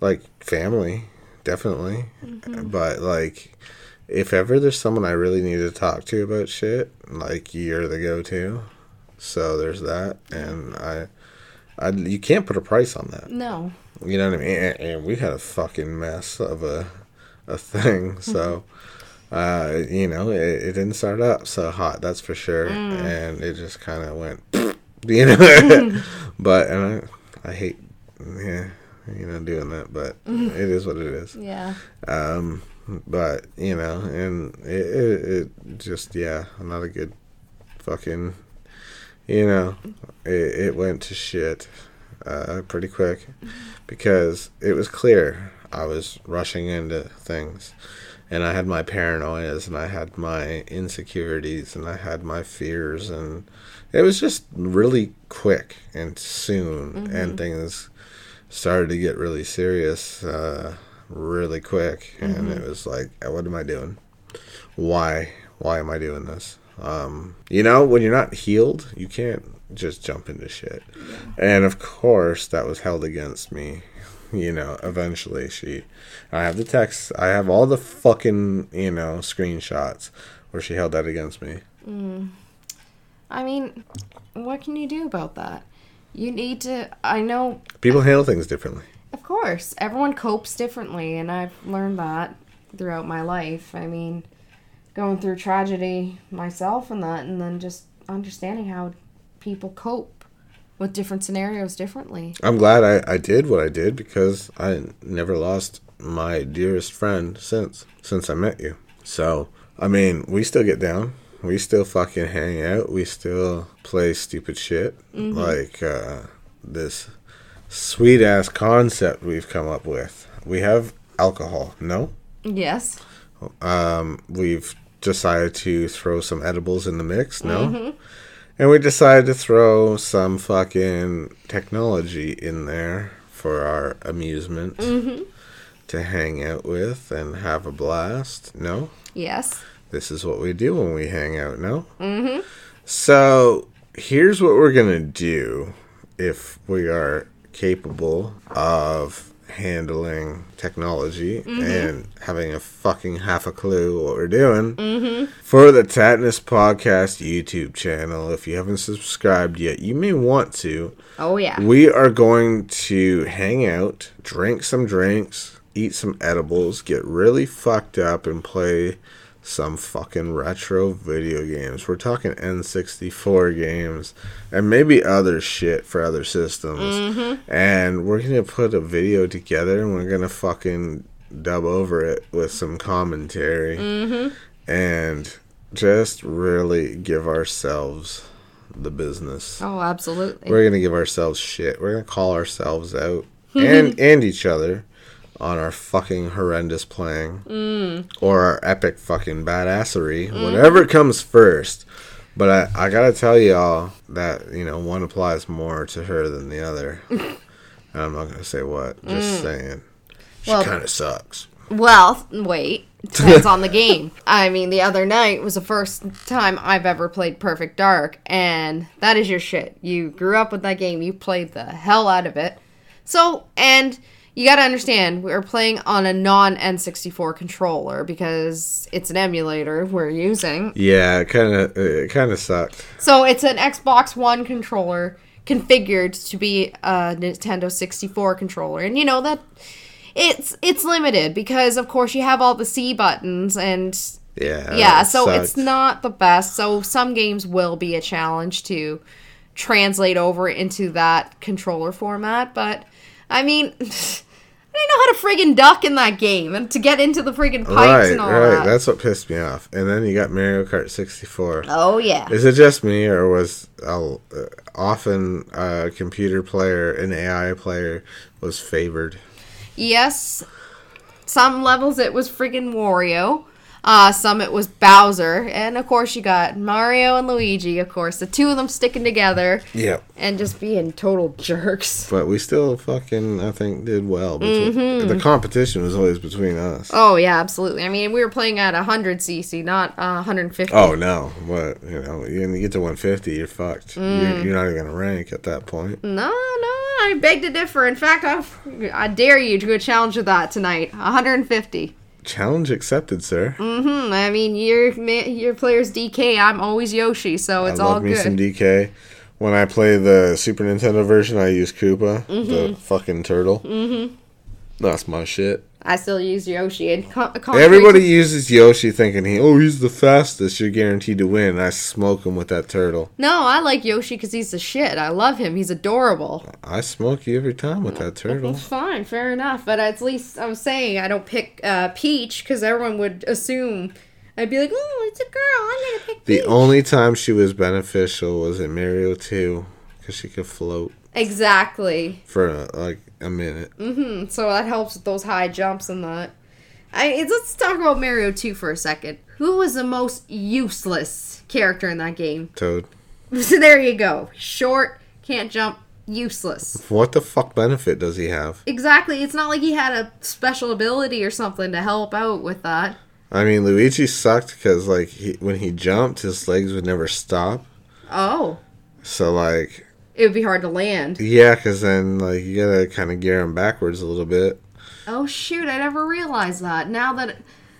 like family, definitely. Mm-hmm. But like, if ever there's someone I really need to talk to about shit, like you're the go to. So there's that. And I, I, you can't put a price on that. No. You know what I mean? And, and we had a fucking mess of a a thing. So, mm-hmm. Uh, you know, it, it didn't start up so hot, that's for sure. And it just kind of went, [LAUGHS] you know. [LAUGHS] but and I, I hate, yeah, you know, doing that. But [LAUGHS] it is what it is. Yeah. Um, but you know, and it, it, it just yeah, not a good fucking, you know, it, it went to shit, uh, pretty quick, because it was clear I was rushing into things, and I had my paranoias, and I had my insecurities, and I had my fears, and it was just really quick and soon, and things started to get really serious. Uh, really quick. And it was like what am i doing? Why why am i doing this? Um you know when you're not healed you can't just jump into shit. And of course that was held against me [LAUGHS] you know eventually she i have the text i have all the fucking you know screenshots where she held that against me mm. I mean, what can you do about that? You need to. I know, people handle things differently of course, everyone copes differently, and I've learned that throughout my life. I mean, going through tragedy myself and that, and then just understanding how people cope with different scenarios differently. i'm glad i i did what i did because i never lost my dearest friend since since i met you so i mean we still get down we still fucking hang out we still play stupid shit like uh this sweet ass concept we've come up with we have alcohol no Yes. um, we've decided to throw some edibles in the mix. No. And we decided to throw some fucking technology in there for our amusement to hang out with and have a blast. No. Yes. This is what we do when we hang out. No. Mm-hmm. So here's what we're gonna do if we are capable of handling technology mm-hmm. and having a fucking half a clue what we're doing mm-hmm. for the Tattness Podcast YouTube channel. If you haven't subscribed yet, you may want to. Oh yeah. We are going to hang out, drink some drinks, eat some edibles, get really fucked up, and play some fucking retro video games. We're talking N64 games and maybe other shit for other systems. Mm-hmm. And we're going to put a video together and we're going to fucking dub over it with some commentary. Mm-hmm. And just really give ourselves the business. Oh, absolutely. We're gonna give ourselves shit. We're gonna call ourselves out [LAUGHS] and and each other on our fucking horrendous playing or our epic fucking badassery, mm-hmm. whatever comes first. But I, I gotta tell y'all that you know one applies more to her than the other. [LAUGHS] and I'm not gonna say what. Just mm. saying, she Well- kind of sucks. Well, wait. [LAUGHS] Depends on the game. I mean, the other night was the first time I've ever played Perfect Dark, and that is your shit. You grew up with that game. You played the hell out of it. So, and you got to understand, we're playing on a non N64 controller because it's an emulator we're using. Yeah, kind of it kind of sucked. So it's an Xbox One controller configured to be a Nintendo 64 controller, and you know that it's it's limited because of course you have all the C buttons and Yeah. yeah, so it's not the best. So some games will be a challenge to translate over into that controller format, but I mean, [LAUGHS] I didn't know how to friggin' duck in that game and to get into the friggin' pipes Right, and all right. that. That's what pissed me off. And then you got Mario Kart 64. oh yeah. Is it just me, or was uh, often a computer player, an AI player, was favored? Yes, some levels it was friggin' Wario. Uh, some it was Bowser, and of course you got Mario and Luigi. Of course, the two of them sticking together Yep. and just being total jerks. But we still fucking, I think, did well. Between, Mm-hmm. The competition was always between us. Oh yeah, absolutely. I mean, we were playing at 100 CC, not uh, 150. Oh no! What you know? You get to 150, you're fucked. Mm. You're, you're not even gonna rank at that point. No, no, I beg to differ. In fact, I, I dare you to a challenge with that tonight. 150. Challenge accepted, sir. Mm-hmm. I mean, your your player's DK. I'm always Yoshi, so it's I all love me good. some DK. When I play the Super Nintendo version, I use Koopa, Mm-hmm. the fucking turtle. Mm-hmm. That's my shit. I still use Yoshi and con- Everybody uses Yoshi thinking he, oh, he's the fastest. You're guaranteed to win. I smoke him with that turtle. No, I like Yoshi because he's the shit. I love him. He's adorable. I smoke you every time with that turtle. Fine, fair enough. But at least I'm saying I don't pick uh, Peach because everyone would assume I'd be like, oh, it's a girl. I'm gonna pick The Peach. only time she was beneficial was in Mario 2 because she could float exactly. for uh, like a minute. Mm-hmm. So that helps with those high jumps and that. I let's talk about Mario 2 for a second. Who was the most useless character in that game? Toad. So [LAUGHS] there you go. Short, can't jump, useless. What the fuck benefit does he have? Exactly. It's not like he had a special ability or something to help out with that. I mean, Luigi sucked because like he, when he jumped, his legs would never stop. Oh, So like, it would be hard to land. yeah, because then like you gotta kind of gear them backwards a little bit. Oh shoot, I never realized that. Now that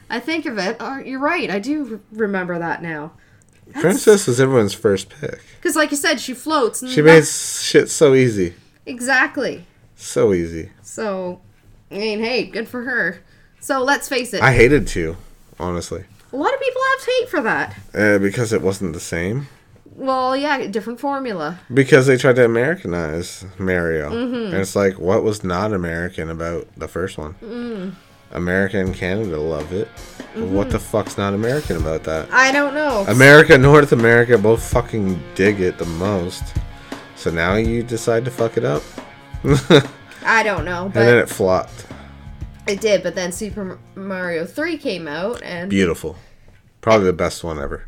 I think of it, you're right. I do remember that now. Princess was everyone's first pick. Because, like you said, she floats. And She made shit so easy, exactly. so easy. So, I mean, hey, good for her. So let's face it. I hated to, honestly, a lot of people have hate for that. uh, because it wasn't the same. Well, yeah, different formula. Because they tried to Americanize Mario, Mm-hmm. and it's like, what was not American about the first one? Mm. America and Canada love it. Mm-hmm. What the fuck's not American about that? I don't know. America, North America both fucking dig it the most. So now you decide to fuck it up. [LAUGHS] I don't know, but then it flopped. it did. But then Super Mario Three came out, and Beautiful. Probably the best one ever.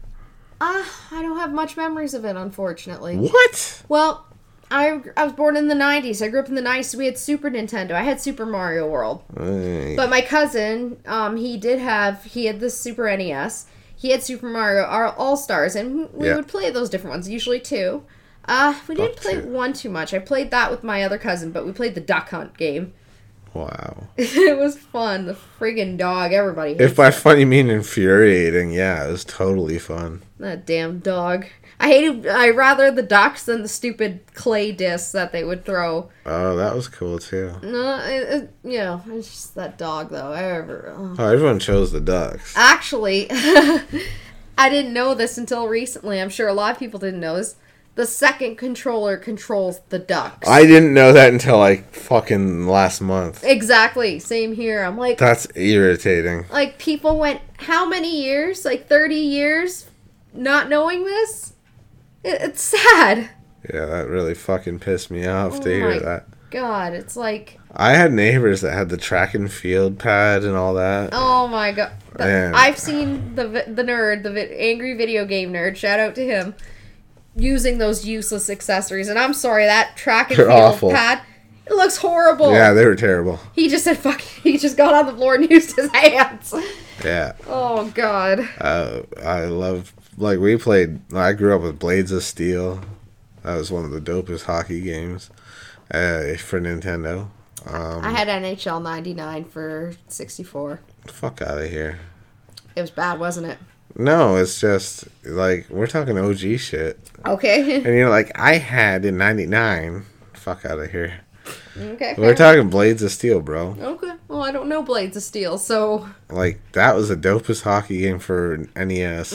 Uh, I don't have much memories of it, unfortunately. What? Well, I I was born in the '90s. I grew up in the '90s. We had Super Nintendo. I had Super Mario World. But my cousin, um, he did have he had the Super NES. He had Super Mario All Stars, and we Yeah. would play those different ones. Usually two. Uh, we didn't play to. one too much. I played that with my other cousin, but we played the Duck Hunt game. Wow. [LAUGHS] it was fun. The friggin' dog. Everybody hates If by it. fun you mean infuriating, yeah, it was totally fun. that damn dog. I hated. I rather the ducks than the stupid clay discs that they would throw. Oh, that was cool too. No, it, it, you know, it's just that dog though. I ever. ugh. Oh, everyone chose the ducks. Actually, [LAUGHS] I didn't know this until recently. I'm sure a lot of people didn't know this. The second controller controls the ducks. I didn't know that until like fucking last month. exactly. Same here. I'm like, That's irritating. like people went how many years? Like 30 years, not knowing this. It, it's sad. Yeah, that really fucking pissed me off to Oh hear my- that. God, it's like, I had neighbors that had the track and field pad and all that. oh my god. The- I've seen the the nerd, the angry video game nerd. Shout out to him. Using those useless accessories, and I'm sorry that track and They're field awful. pad. It looks horrible. Yeah, they were terrible. He just said fuck. [LAUGHS] He just got on the floor and [LAUGHS] used his hands. Yeah. Oh god. Uh, I love like we played. I grew up with Blades of Steel. That was one of the dopest hockey games uh, for Nintendo. Um, I had NHL '99 for 64. fuck out of here. It was bad, wasn't it? No, it's just like we're talking OG shit, Okay. and you're like, I had in '99. Fuck out of here. Okay. We're talking Blades of Steel, bro. Okay. Well, I don't know Blades of Steel, so Like that was the dopest hockey game for NES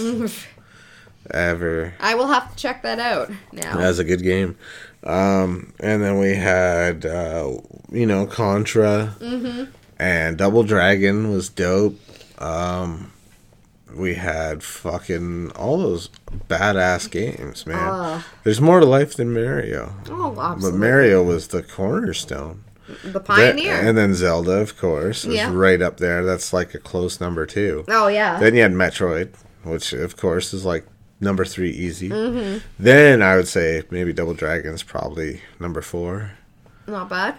ever. I will have to check that out now. That was a good game. Um, and then we had, uh, you know, Contra Mhm. and Double Dragon was dope. Um, we had fucking all those badass games, man. Ah. There's more to life than Mario. oh, absolutely. But. Mario was the cornerstone. the pioneer. and then Zelda, of course, is Yeah. right up there. That's like a close number two. oh yeah. Then you had Metroid, which of course is like number three easy. Mm-hmm. Then I would say maybe Double Dragon's probably number four. Not bad.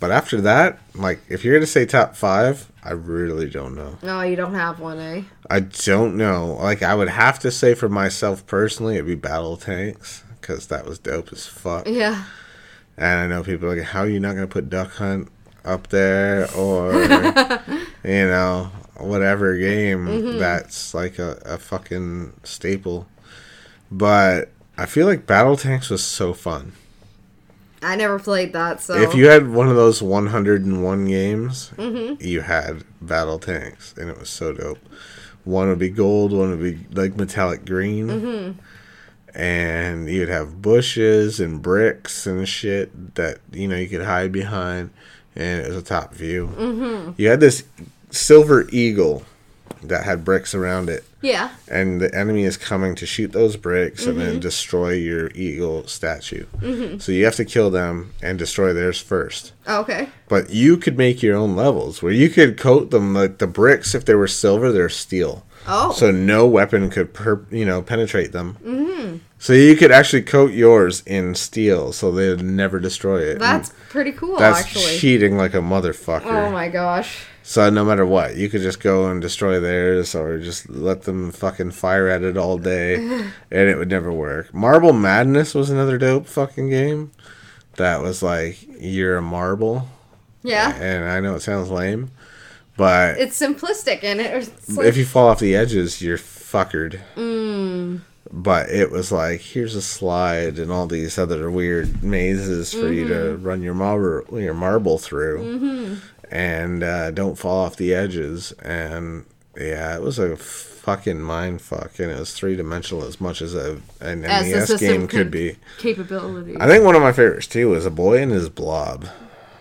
But after that, like if you're gonna say top five, I really don't know. No, you don't have one, eh? I don't know. Like I would have to say for myself personally, it'd be Battle Tanks because that was dope as fuck. Yeah. And I know people are like, how are you not gonna put Duck Hunt up there or [LAUGHS] you know whatever game that's like a, a fucking staple. But I feel like Battle Tanks was so fun. I never played that, so If you had one of those 101 games, mm-hmm. you had Battle Tanks, and it was so dope. One would be gold, one would be like metallic green, mm-hmm. and you'd have bushes and bricks and shit that you know you could hide behind, and it was a top view. Mm-hmm. You had this silver eagle that had bricks around it yeah. and the enemy is coming to shoot those bricks and then destroy your eagle statue. So you have to kill them and destroy theirs first. Okay. But you could make your own levels where you could coat them like the bricks. If they were silver, they're steel. Oh. So no weapon could per, you know penetrate them. Mm-hmm. So you could actually coat yours in steel, so they'd never destroy it. That's pretty cool, That's actually. cheating like a motherfucker. Oh my gosh. So no matter what, you could just go and destroy theirs, or just let them fucking fire at it all day, [LAUGHS] and it would never work. Marble Madness was another dope fucking game. That was like you're a marble, Yeah. and I know it sounds lame, but It's simplistic and it- it's like, if you fall off the edges, you're fuckered. Mm. But it was like here's a slide and all these other weird mazes for you to mm-hmm. run your marble your marble through, mm-hmm. and uh, don't fall off the edges. And yeah, it was a fucking mind fuck, and it was three dimensional as much as a an as NES game could be. capabilities. I think one of my favorites too was a boy and his blob.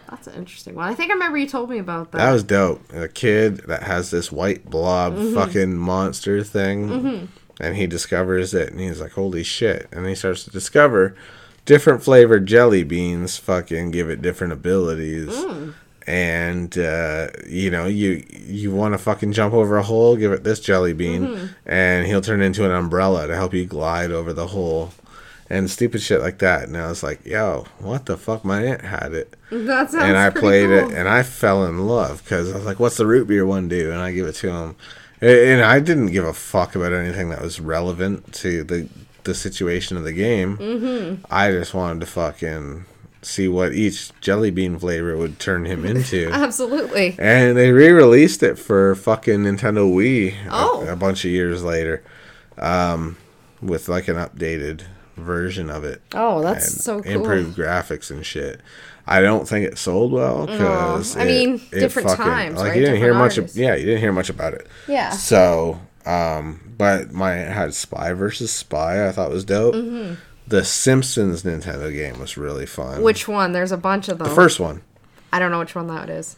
That's an interesting one. I think I remember you told me about that. That was dope. A kid that has this white blob mm-hmm. fucking monster thing, and he discovers it, and he's like, "Holy shit!" And he starts to discover different flavored jelly beans. Fucking give it different abilities, and uh, you know, you you want to fucking jump over a hole, give it this jelly bean, and he'll turn into an umbrella to help you glide over the hole. And stupid shit like that. And I was like, yo, what the fuck? My aunt had it that sounds and I played cool. it, and I fell in love because I was like, "What's the root beer one do?" And I give it to him, and I didn't give a fuck about anything that was relevant to the the situation of the game. Mm-hmm. I just wanted to fucking see what each jelly bean flavor would turn him into. [LAUGHS] Absolutely. And they re-released it for fucking Nintendo Wii a- Oh. a, bunch of years later, um, with like an updated version of it Oh, that's so cool. improved graphics and shit. I don't think it sold well because I mean, different times, Like right? you didn't hear much. Of, yeah, you didn't hear much about it. Yeah. So, um, but my it had Spy versus Spy. I thought was dope. Mm-hmm. The Simpsons Nintendo game was really fun. Which one? There's a bunch of them. the first one? I don't know which one that is.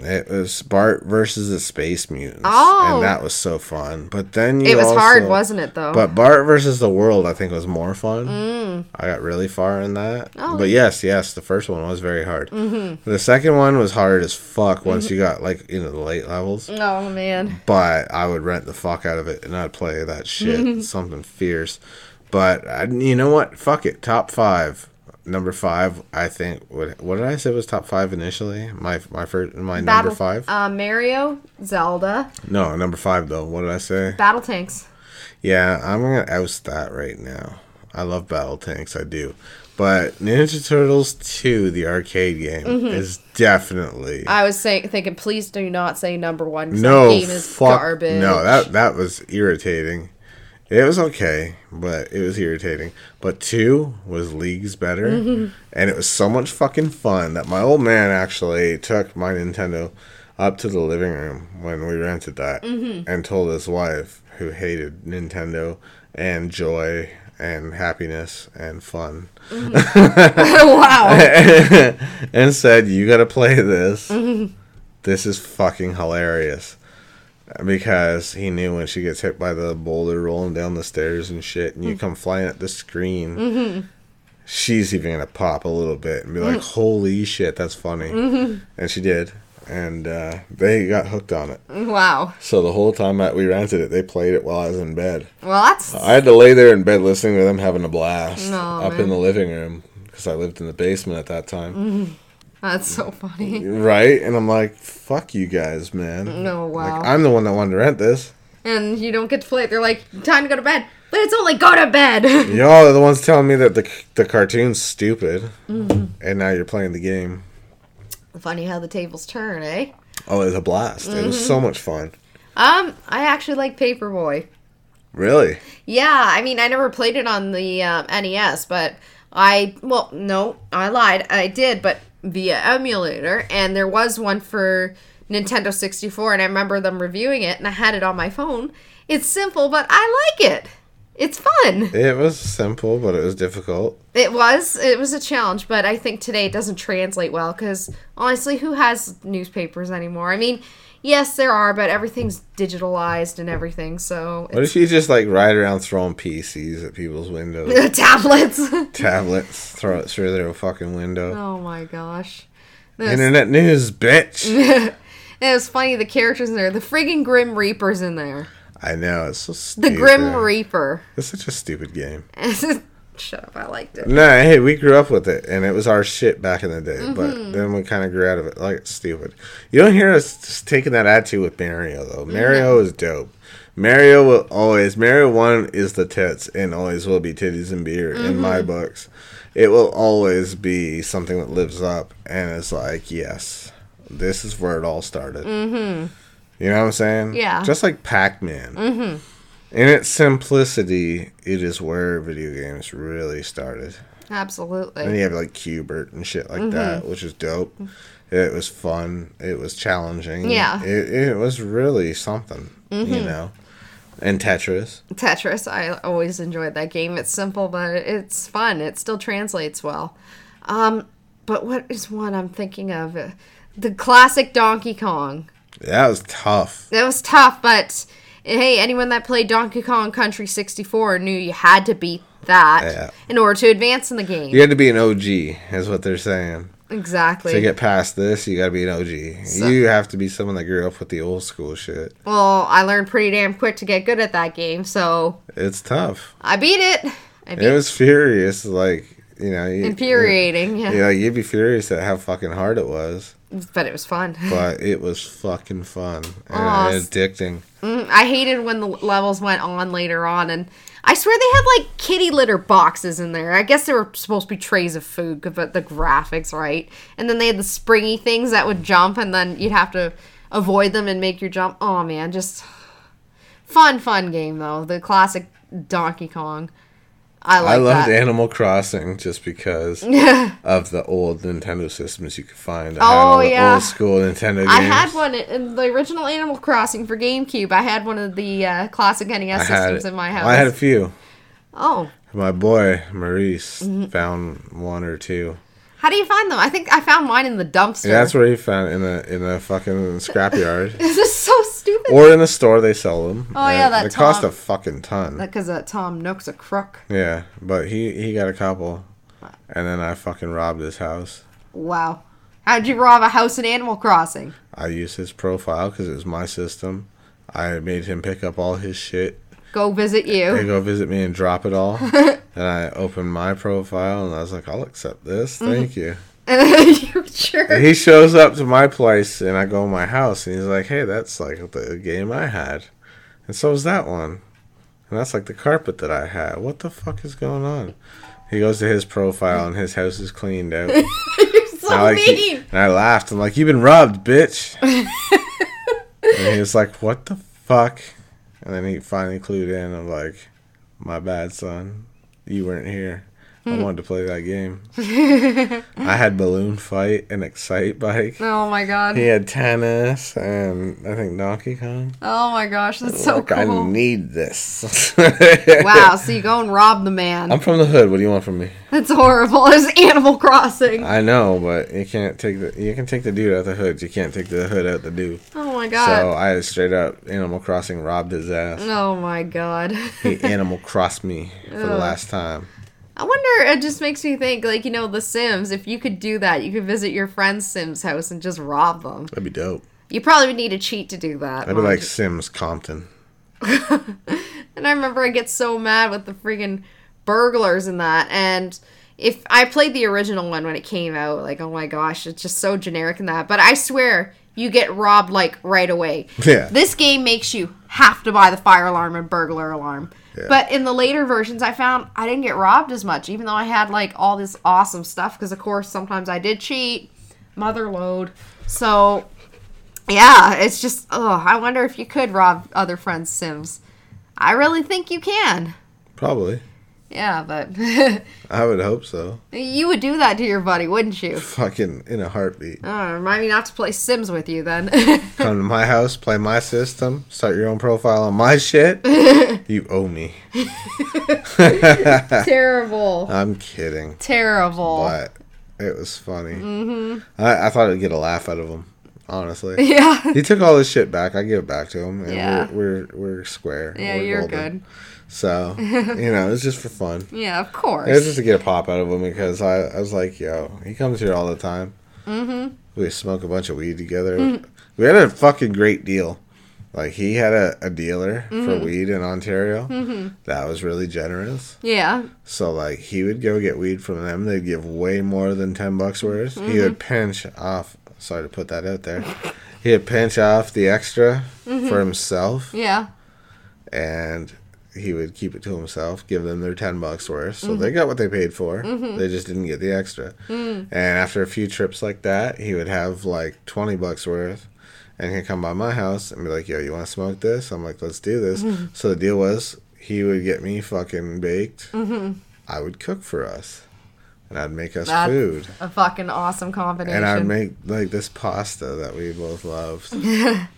It was Bart versus the Space Mutants. Oh. and that was so fun. But then you It was hard, wasn't it, though? But Bart versus the World, I think, was more fun. I got really far in that. Mm. Oh. But yes, yes, the first one was very hard. Mm-hmm. The second one was hard as fuck once Mm-hmm. you got like into the late levels. oh, man. But I would rent the fuck out of it and I'd play that shit. [LAUGHS] Something fierce. But I, you know what? Fuck it. Top five. Number five, I think. What, what did I say was top five initially? My my first, my number five. Uh, Mario, Zelda, no, number five though. What did I say? Battle Tanks. Yeah, I'm gonna oust that right now. I love Battle Tanks, I do. But Ninja Turtles 2, the arcade game, Mm-hmm. is definitely I was saying, thinking, please do not say number one. no that game is fuck. garbage. No, that that was irritating. It was okay, but it was irritating. But two was leagues better, [LAUGHS] and it was so much fucking fun that my old man actually took my Nintendo up to the living room when we rented that, mm-hmm. and told his wife, who hated Nintendo and joy and happiness and fun, mm-hmm. [LAUGHS] wow. [LAUGHS] and said, "You got to play this. Mm-hmm. This is fucking hilarious." Because he knew when she gets hit by the boulder rolling down the stairs and shit, and you mm. come flying at the screen, mm-hmm. she's even gonna pop a little bit and be like, mm. "Holy shit, that's funny!" Mm-hmm. And she did, and uh, they got hooked on it. Wow. So the whole time that we rented it, they played it while I was in bed. Well, that's I had to lay there in bed listening to them having a blast Aw, up man. in the living room because I lived in the basement at that time. Mm-hmm. That's so funny. Right? And I'm like, fuck you guys, man. Oh, wow. Like, I'm the one that wanted to rent this. And you don't get to play it. They're like, time to go to bed. But it's only go to bed. [LAUGHS] Y'all are the ones telling me that the, the cartoon's stupid. Mm-hmm. And now you're playing the game. Funny how the tables turn, eh? Oh, it was a blast. It was Mm-hmm. so much fun. Um, I actually like Paperboy. Really? Yeah, I mean, I never played it on the um, NES, but I, well, no, I lied. I did, but via emulator, and there was one for Nintendo 64, and I remember them reviewing it, and I had it on my phone. It's simple, but I like it. It's fun. It was simple, but it was difficult. It was. It was a challenge, but I think today it doesn't translate well because honestly, who has newspapers anymore? I mean, yes, there are, but everything's digitalized and everything. So What if you just like ride around throwing PCs at people's windows? [LAUGHS] tablets. [LAUGHS] Tablets, throw it through their fucking window. oh my gosh. Internet news, bitch. [LAUGHS] it was funny. The characters in there. The friggin' Grim Reaper's in there. I know it's so stupid. The. Grim Reaper. It's such a stupid game. Shut up. I liked it. No, hey, we grew up with it, and it was our shit back in the day. Mm-hmm. But then we kind of grew out of it. Like it's stupid. You don't hear us taking that attitude with Mario though. Mario is dope. Mario will always. Mario One is the tits, and always will be titties and beer in my Mm-hmm. books. It will always be something that lives up, and it's like yes, this is where it all started. Mm-hmm. You know what I'm saying? Yeah. Just like Pac Man. Mm-hmm. In its simplicity, it is where video games really started. Absolutely. And you have like Q*bert and shit like Mm-hmm. that, which is dope. It was fun. It was challenging. Yeah. Mm-hmm. It, it was really something, you know. And Tetris. Tetris. I always enjoyed that game. It's simple, but it's fun. It still translates well. Um, but what is one I'm thinking of? The classic Donkey Kong. That was tough. That was tough, but hey, anyone that played Donkey Kong Country 64 knew you had to beat that Yeah. in order to advance in the game. You had to be an OG, is what they're saying. Exactly. To get past this, you got to be an OG. So- you have to be someone that grew up with the old school shit. well, I learned pretty damn quick to get good at that game, so It's tough. I beat it. I beat It was furious, like you know. You, infuriating, yeah. Yeah, you'd be furious at how fucking hard it was, but it was fun. [LAUGHS] but it was fucking fun and Aw, s- addicting. Mm, I hated when the levels went on later on, and I swear they had like kitty litter boxes in there. I guess they were supposed to be trays of food, but the graphics, right? And then they had the springy things that would jump, and then you'd have to avoid them and make your jump. Oh man, just fun, fun game though. The classic Donkey Kong. I like I loved that. Animal Crossing just because [LAUGHS] of the old Nintendo systems you could find. I Oh, yeah. old school Nintendo games. I had one in the original Animal Crossing for GameCube. I had one of the uh, classic NES systems in my house. I had a few. oh, My boy Maurice Mm-hmm. found one or two. how do you find them? I think I found mine in the dumpster. Yeah, that's where he found in the in the fucking scrapyard. [LAUGHS] This is so stupid. or in the store they sell them. Oh, yeah, that They cost a fucking ton. Because uh, Tom Nook's a crook. Yeah, but he he got a couple, and then I fucking robbed his house. Wow. How'd you rob a house in Animal Crossing? I used his profile because it was my system. I made him pick up all his shit. Go visit They you. go visit me and drop it all. [LAUGHS] and I opened my profile and I was like, I'll accept this. Mm-hmm. Thank you. [LAUGHS] you sure? He shows up to my place and I go in my house and he's like, Hey, that's like the game I had. And so is that one. And that's like the carpet that I had. What the fuck is going on? He goes to his profile and his house is cleaned out. And [LAUGHS] You're so I, like, mean. and I laughed. I'm like, You've been robbed, bitch. [LAUGHS] and he was like, What the fuck? And then he finally clued in. I'm like, My bad, son. You weren't here. I wanted to play that game. [LAUGHS] I had balloon fight and Excitebike. Oh my god. He had tennis and I think Donkey Kong. Oh my gosh, that's so Like, I need this. [LAUGHS] Wow, [LAUGHS] so you go and rob the man. I'm from the hood. What do you want from me? That's horrible. It's Animal Crossing. I know, but you can't take the you can take the dude out of the hood. You can't take the hood out the dude. Oh my god! So. I straight up Animal Crossing robbed his ass. Oh my god. He Animal Crossed me for the last time. I wonder, it just makes me think, like, you know, The Sims, if you could do that, you could visit your friend's Sims house and just rob them. That'd be dope. You probably would need a cheat to do that. I'd be like Sims Compton. [LAUGHS] And I remember I get so mad with the freaking burglars in that. And if I played the original one when it came out, like, oh my gosh, it's just so generic in that. But I swear, you get robbed like right away. Yeah. This game makes you have to buy the fire alarm and burglar alarm. Yeah. But in the later versions, I found I didn't get robbed as much, even though I had like all this awesome stuff. Because of course, sometimes I did cheat, motherlode. So yeah, it's just oh, I wonder if you could rob other friends' Sims. I really think you can. Probably. Yeah, but [LAUGHS] I would hope so. you would do that to your buddy, wouldn't you? Fucking in a heartbeat. Oh, remind me not to play Sims with you then. [LAUGHS] Come to my house, play my system, start your own profile on my shit. [LAUGHS] you owe me. Terrible. I'm kidding. Terrible. But it was funny. Mm-hmm. I, I thought I'd get a laugh out of him, honestly. [LAUGHS] Yeah. he took all his shit back. I give it back to him, and Yeah. we're, we're we're square. Yeah, We're you're golden. good. So you know, it's just for fun. [LAUGHS] Yeah, of course. It was just to get a pop out of him because I, I was like, yo, he comes here all the time. Mm-hmm. We smoke a bunch of weed together. Mm. We had a fucking great deal. Like he had a, a dealer Mm-hmm. for weed in Ontario. That was really generous. yeah. So like he would go get weed from them. They'd give way more than ten bucks worth. He Mm-hmm. would pinch off. Sorry to put that out there. He'd pinch off the extra Mm-hmm. for himself, Yeah. and he would keep it to himself. Give them their ten bucks worth. So Mm-hmm. they got what they paid for. They just didn't get the extra. Mm. And after a few trips like that, he would have like twenty bucks worth. And he'd come by my house and be like, "Yo, you want to smoke this?" I'm like, "Let's do this." Mm-hmm. So the deal was, he would get me fucking baked. I would cook for us, and I'd make us That's food, A fucking awesome combination. and I'd make like this pasta that we both loved. [LAUGHS] and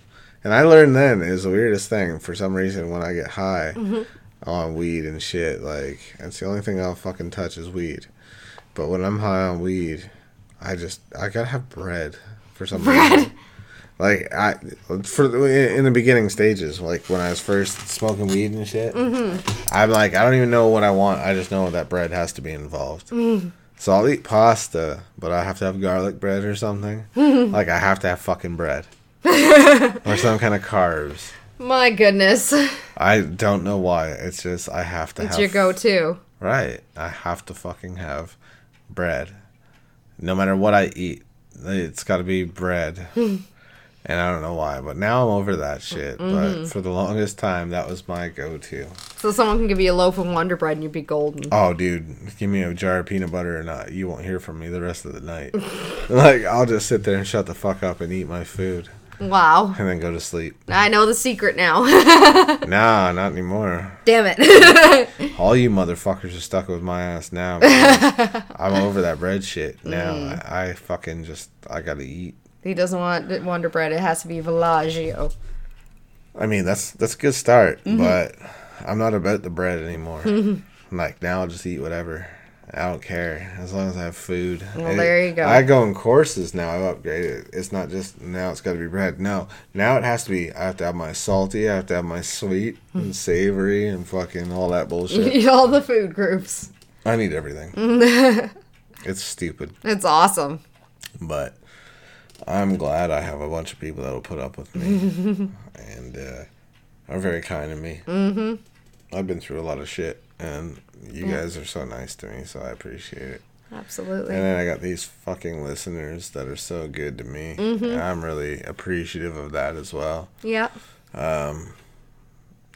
I learned then is the weirdest thing. For some reason, when I get high Mm-hmm. on weed and shit, like it's the only thing I'll fucking touch is weed. But when I'm high on weed, I just I gotta have bread for some Bread? reason. Like I for in the beginning stages, like when I was first smoking weed and shit, Mm-hmm. I'm like I don't even know what I want. I just know that bread has to be involved. Mm. So I'll eat pasta, but I have to have garlic bread or something. [LAUGHS] like I have to have fucking bread [LAUGHS] or some kind of carbs. My goodness. I don't know why. It's just I have to It's have your go to. Right. I have to fucking have bread. No matter what I eat, it's got to be bread. [LAUGHS] and I don't know why, but now I'm over that shit. Mm-hmm. But for the longest time, that was my go to. So someone can give you a loaf of Wonder Bread and you'd be golden. Oh, dude, give me a jar of peanut butter or not. You won't hear from me the rest of the night. [LAUGHS] like, I'll just sit there and shut the fuck up and eat my food Wow. and then go to sleep. I know the secret now. [LAUGHS] [LAUGHS] nah, not anymore. Damn it. All you motherfuckers are stuck with my ass now. I'm over that bread shit now. Mm. I, I fucking just I gotta eat. He doesn't want Wonder Bread. It has to be Villaggio. I mean that's that's a good start, Mm-hmm. but I'm not about the bread anymore. [LAUGHS] like now I'll just eat whatever. I don't care as long as I have food. Well, I- there you go. I go in courses now. I've upgraded. It's not just now. It's got to be bread. No, now it has to be. I have to have my salty. I have to have my sweet Hmm. and savory and fucking all that bullshit. eat [LAUGHS] all the food groups. I need everything. [LAUGHS] it's stupid. It's awesome. but I'm glad I have a bunch of people that'll put up with me [LAUGHS] and uh, are very kind to me. Mm-hmm. I've been through a lot of shit, and you guys are so nice to me, so I appreciate it. Absolutely. And then I got these fucking listeners that are so good to me, and I'm really appreciative of that as well. Yeah. Um,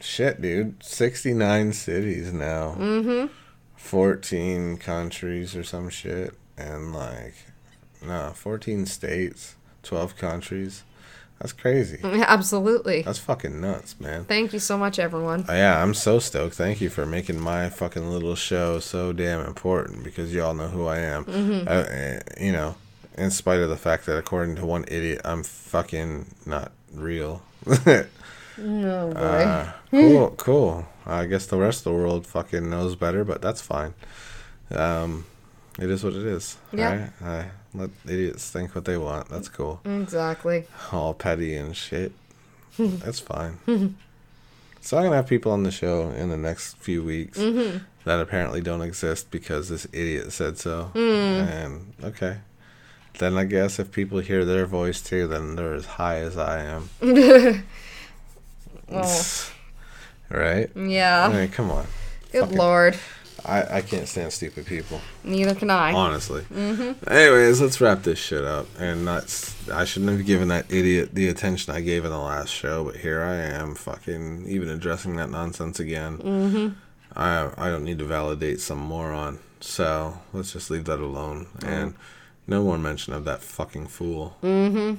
Shit, dude, 69 cities now, mm-hmm. 14 countries or some shit, and like, no, 14 states, 12 countries. That's crazy. [LAUGHS] Absolutely. That's fucking nuts, man. Thank you so much, everyone. Uh, yeah, I'm so stoked. Thank you for making my fucking little show so damn important because y'all know who I am. Mm-hmm. Uh, uh, you know, in spite of the fact that according to one idiot, I'm fucking not real. [LAUGHS] Oh [LAUGHS] boy. Uh, cool, cool. I guess the rest of the world fucking knows better, but that's fine. Um, it is what it is. Yeah. Right? I let idiots think what they want. That's cool. exactly. All petty and shit. [LAUGHS] that's fine. so I'm gonna have people on the show in the next few weeks mm-hmm. that apparently don't exist because this idiot said so. Mm. And okay. Then I guess if people hear their voice too, then they're as high as I am. [LAUGHS] Well, [LAUGHS] right? Yeah. I mean, come on. Good fucking- lord. I, I can't stand stupid people, Neither can I. honestly. Anyways, let's wrap this shit up. And that's I shouldn't have given that idiot the attention I gave in the last show, but here I am, fucking even addressing that nonsense again. Mm-hmm. I I don't need to validate some moron, so let's just leave that alone. And no more mention of that fucking fool. Mm-hmm.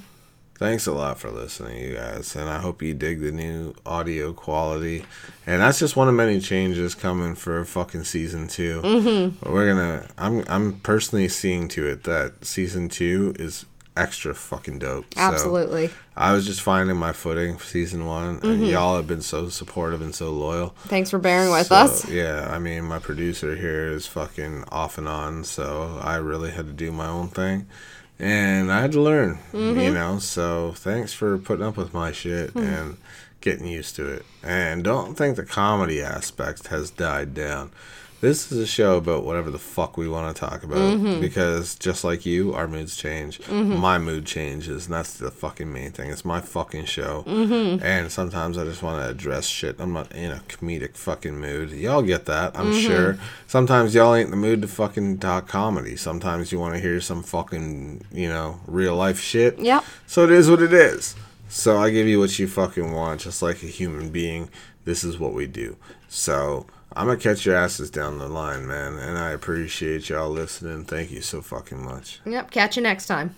Thanks a lot for listening, you guys, and I hope you dig the new audio quality. And that's just one of many changes coming for fucking season 2 Mm-hmm. We're gonna. I'm I'm personally seeing to it that season two is extra fucking dope. So Absolutely. I was just finding my footing for season one, and y'all have been so supportive and so loyal. Thanks for bearing with So, us. Yeah, I mean, my producer here is fucking off and on, so I really had to do my own thing. And I had to learn, Mm-hmm. you know, so thanks for putting up with my shit Hmm. and getting used to it. And don't think the comedy aspect has died down. This is a show about whatever the fuck we want to talk about Mm-hmm. because just like you, our moods change. My mood changes, and that's the fucking main thing. It's my fucking show, Mm-hmm. and sometimes I just want to address shit. I'm not in a comedic fucking mood. Y'all get that, I'm Mm-hmm. sure. Sometimes y'all ain't in the mood to fucking talk comedy. Sometimes you want to hear some fucking, you know, real life shit. Yep. So it is what it is. So I give you what you fucking want, just like a human being. This is what we do. So I'm gonna catch your asses down the line, man. And I appreciate y'all listening. Thank you so fucking much. Yep. Catch you next time.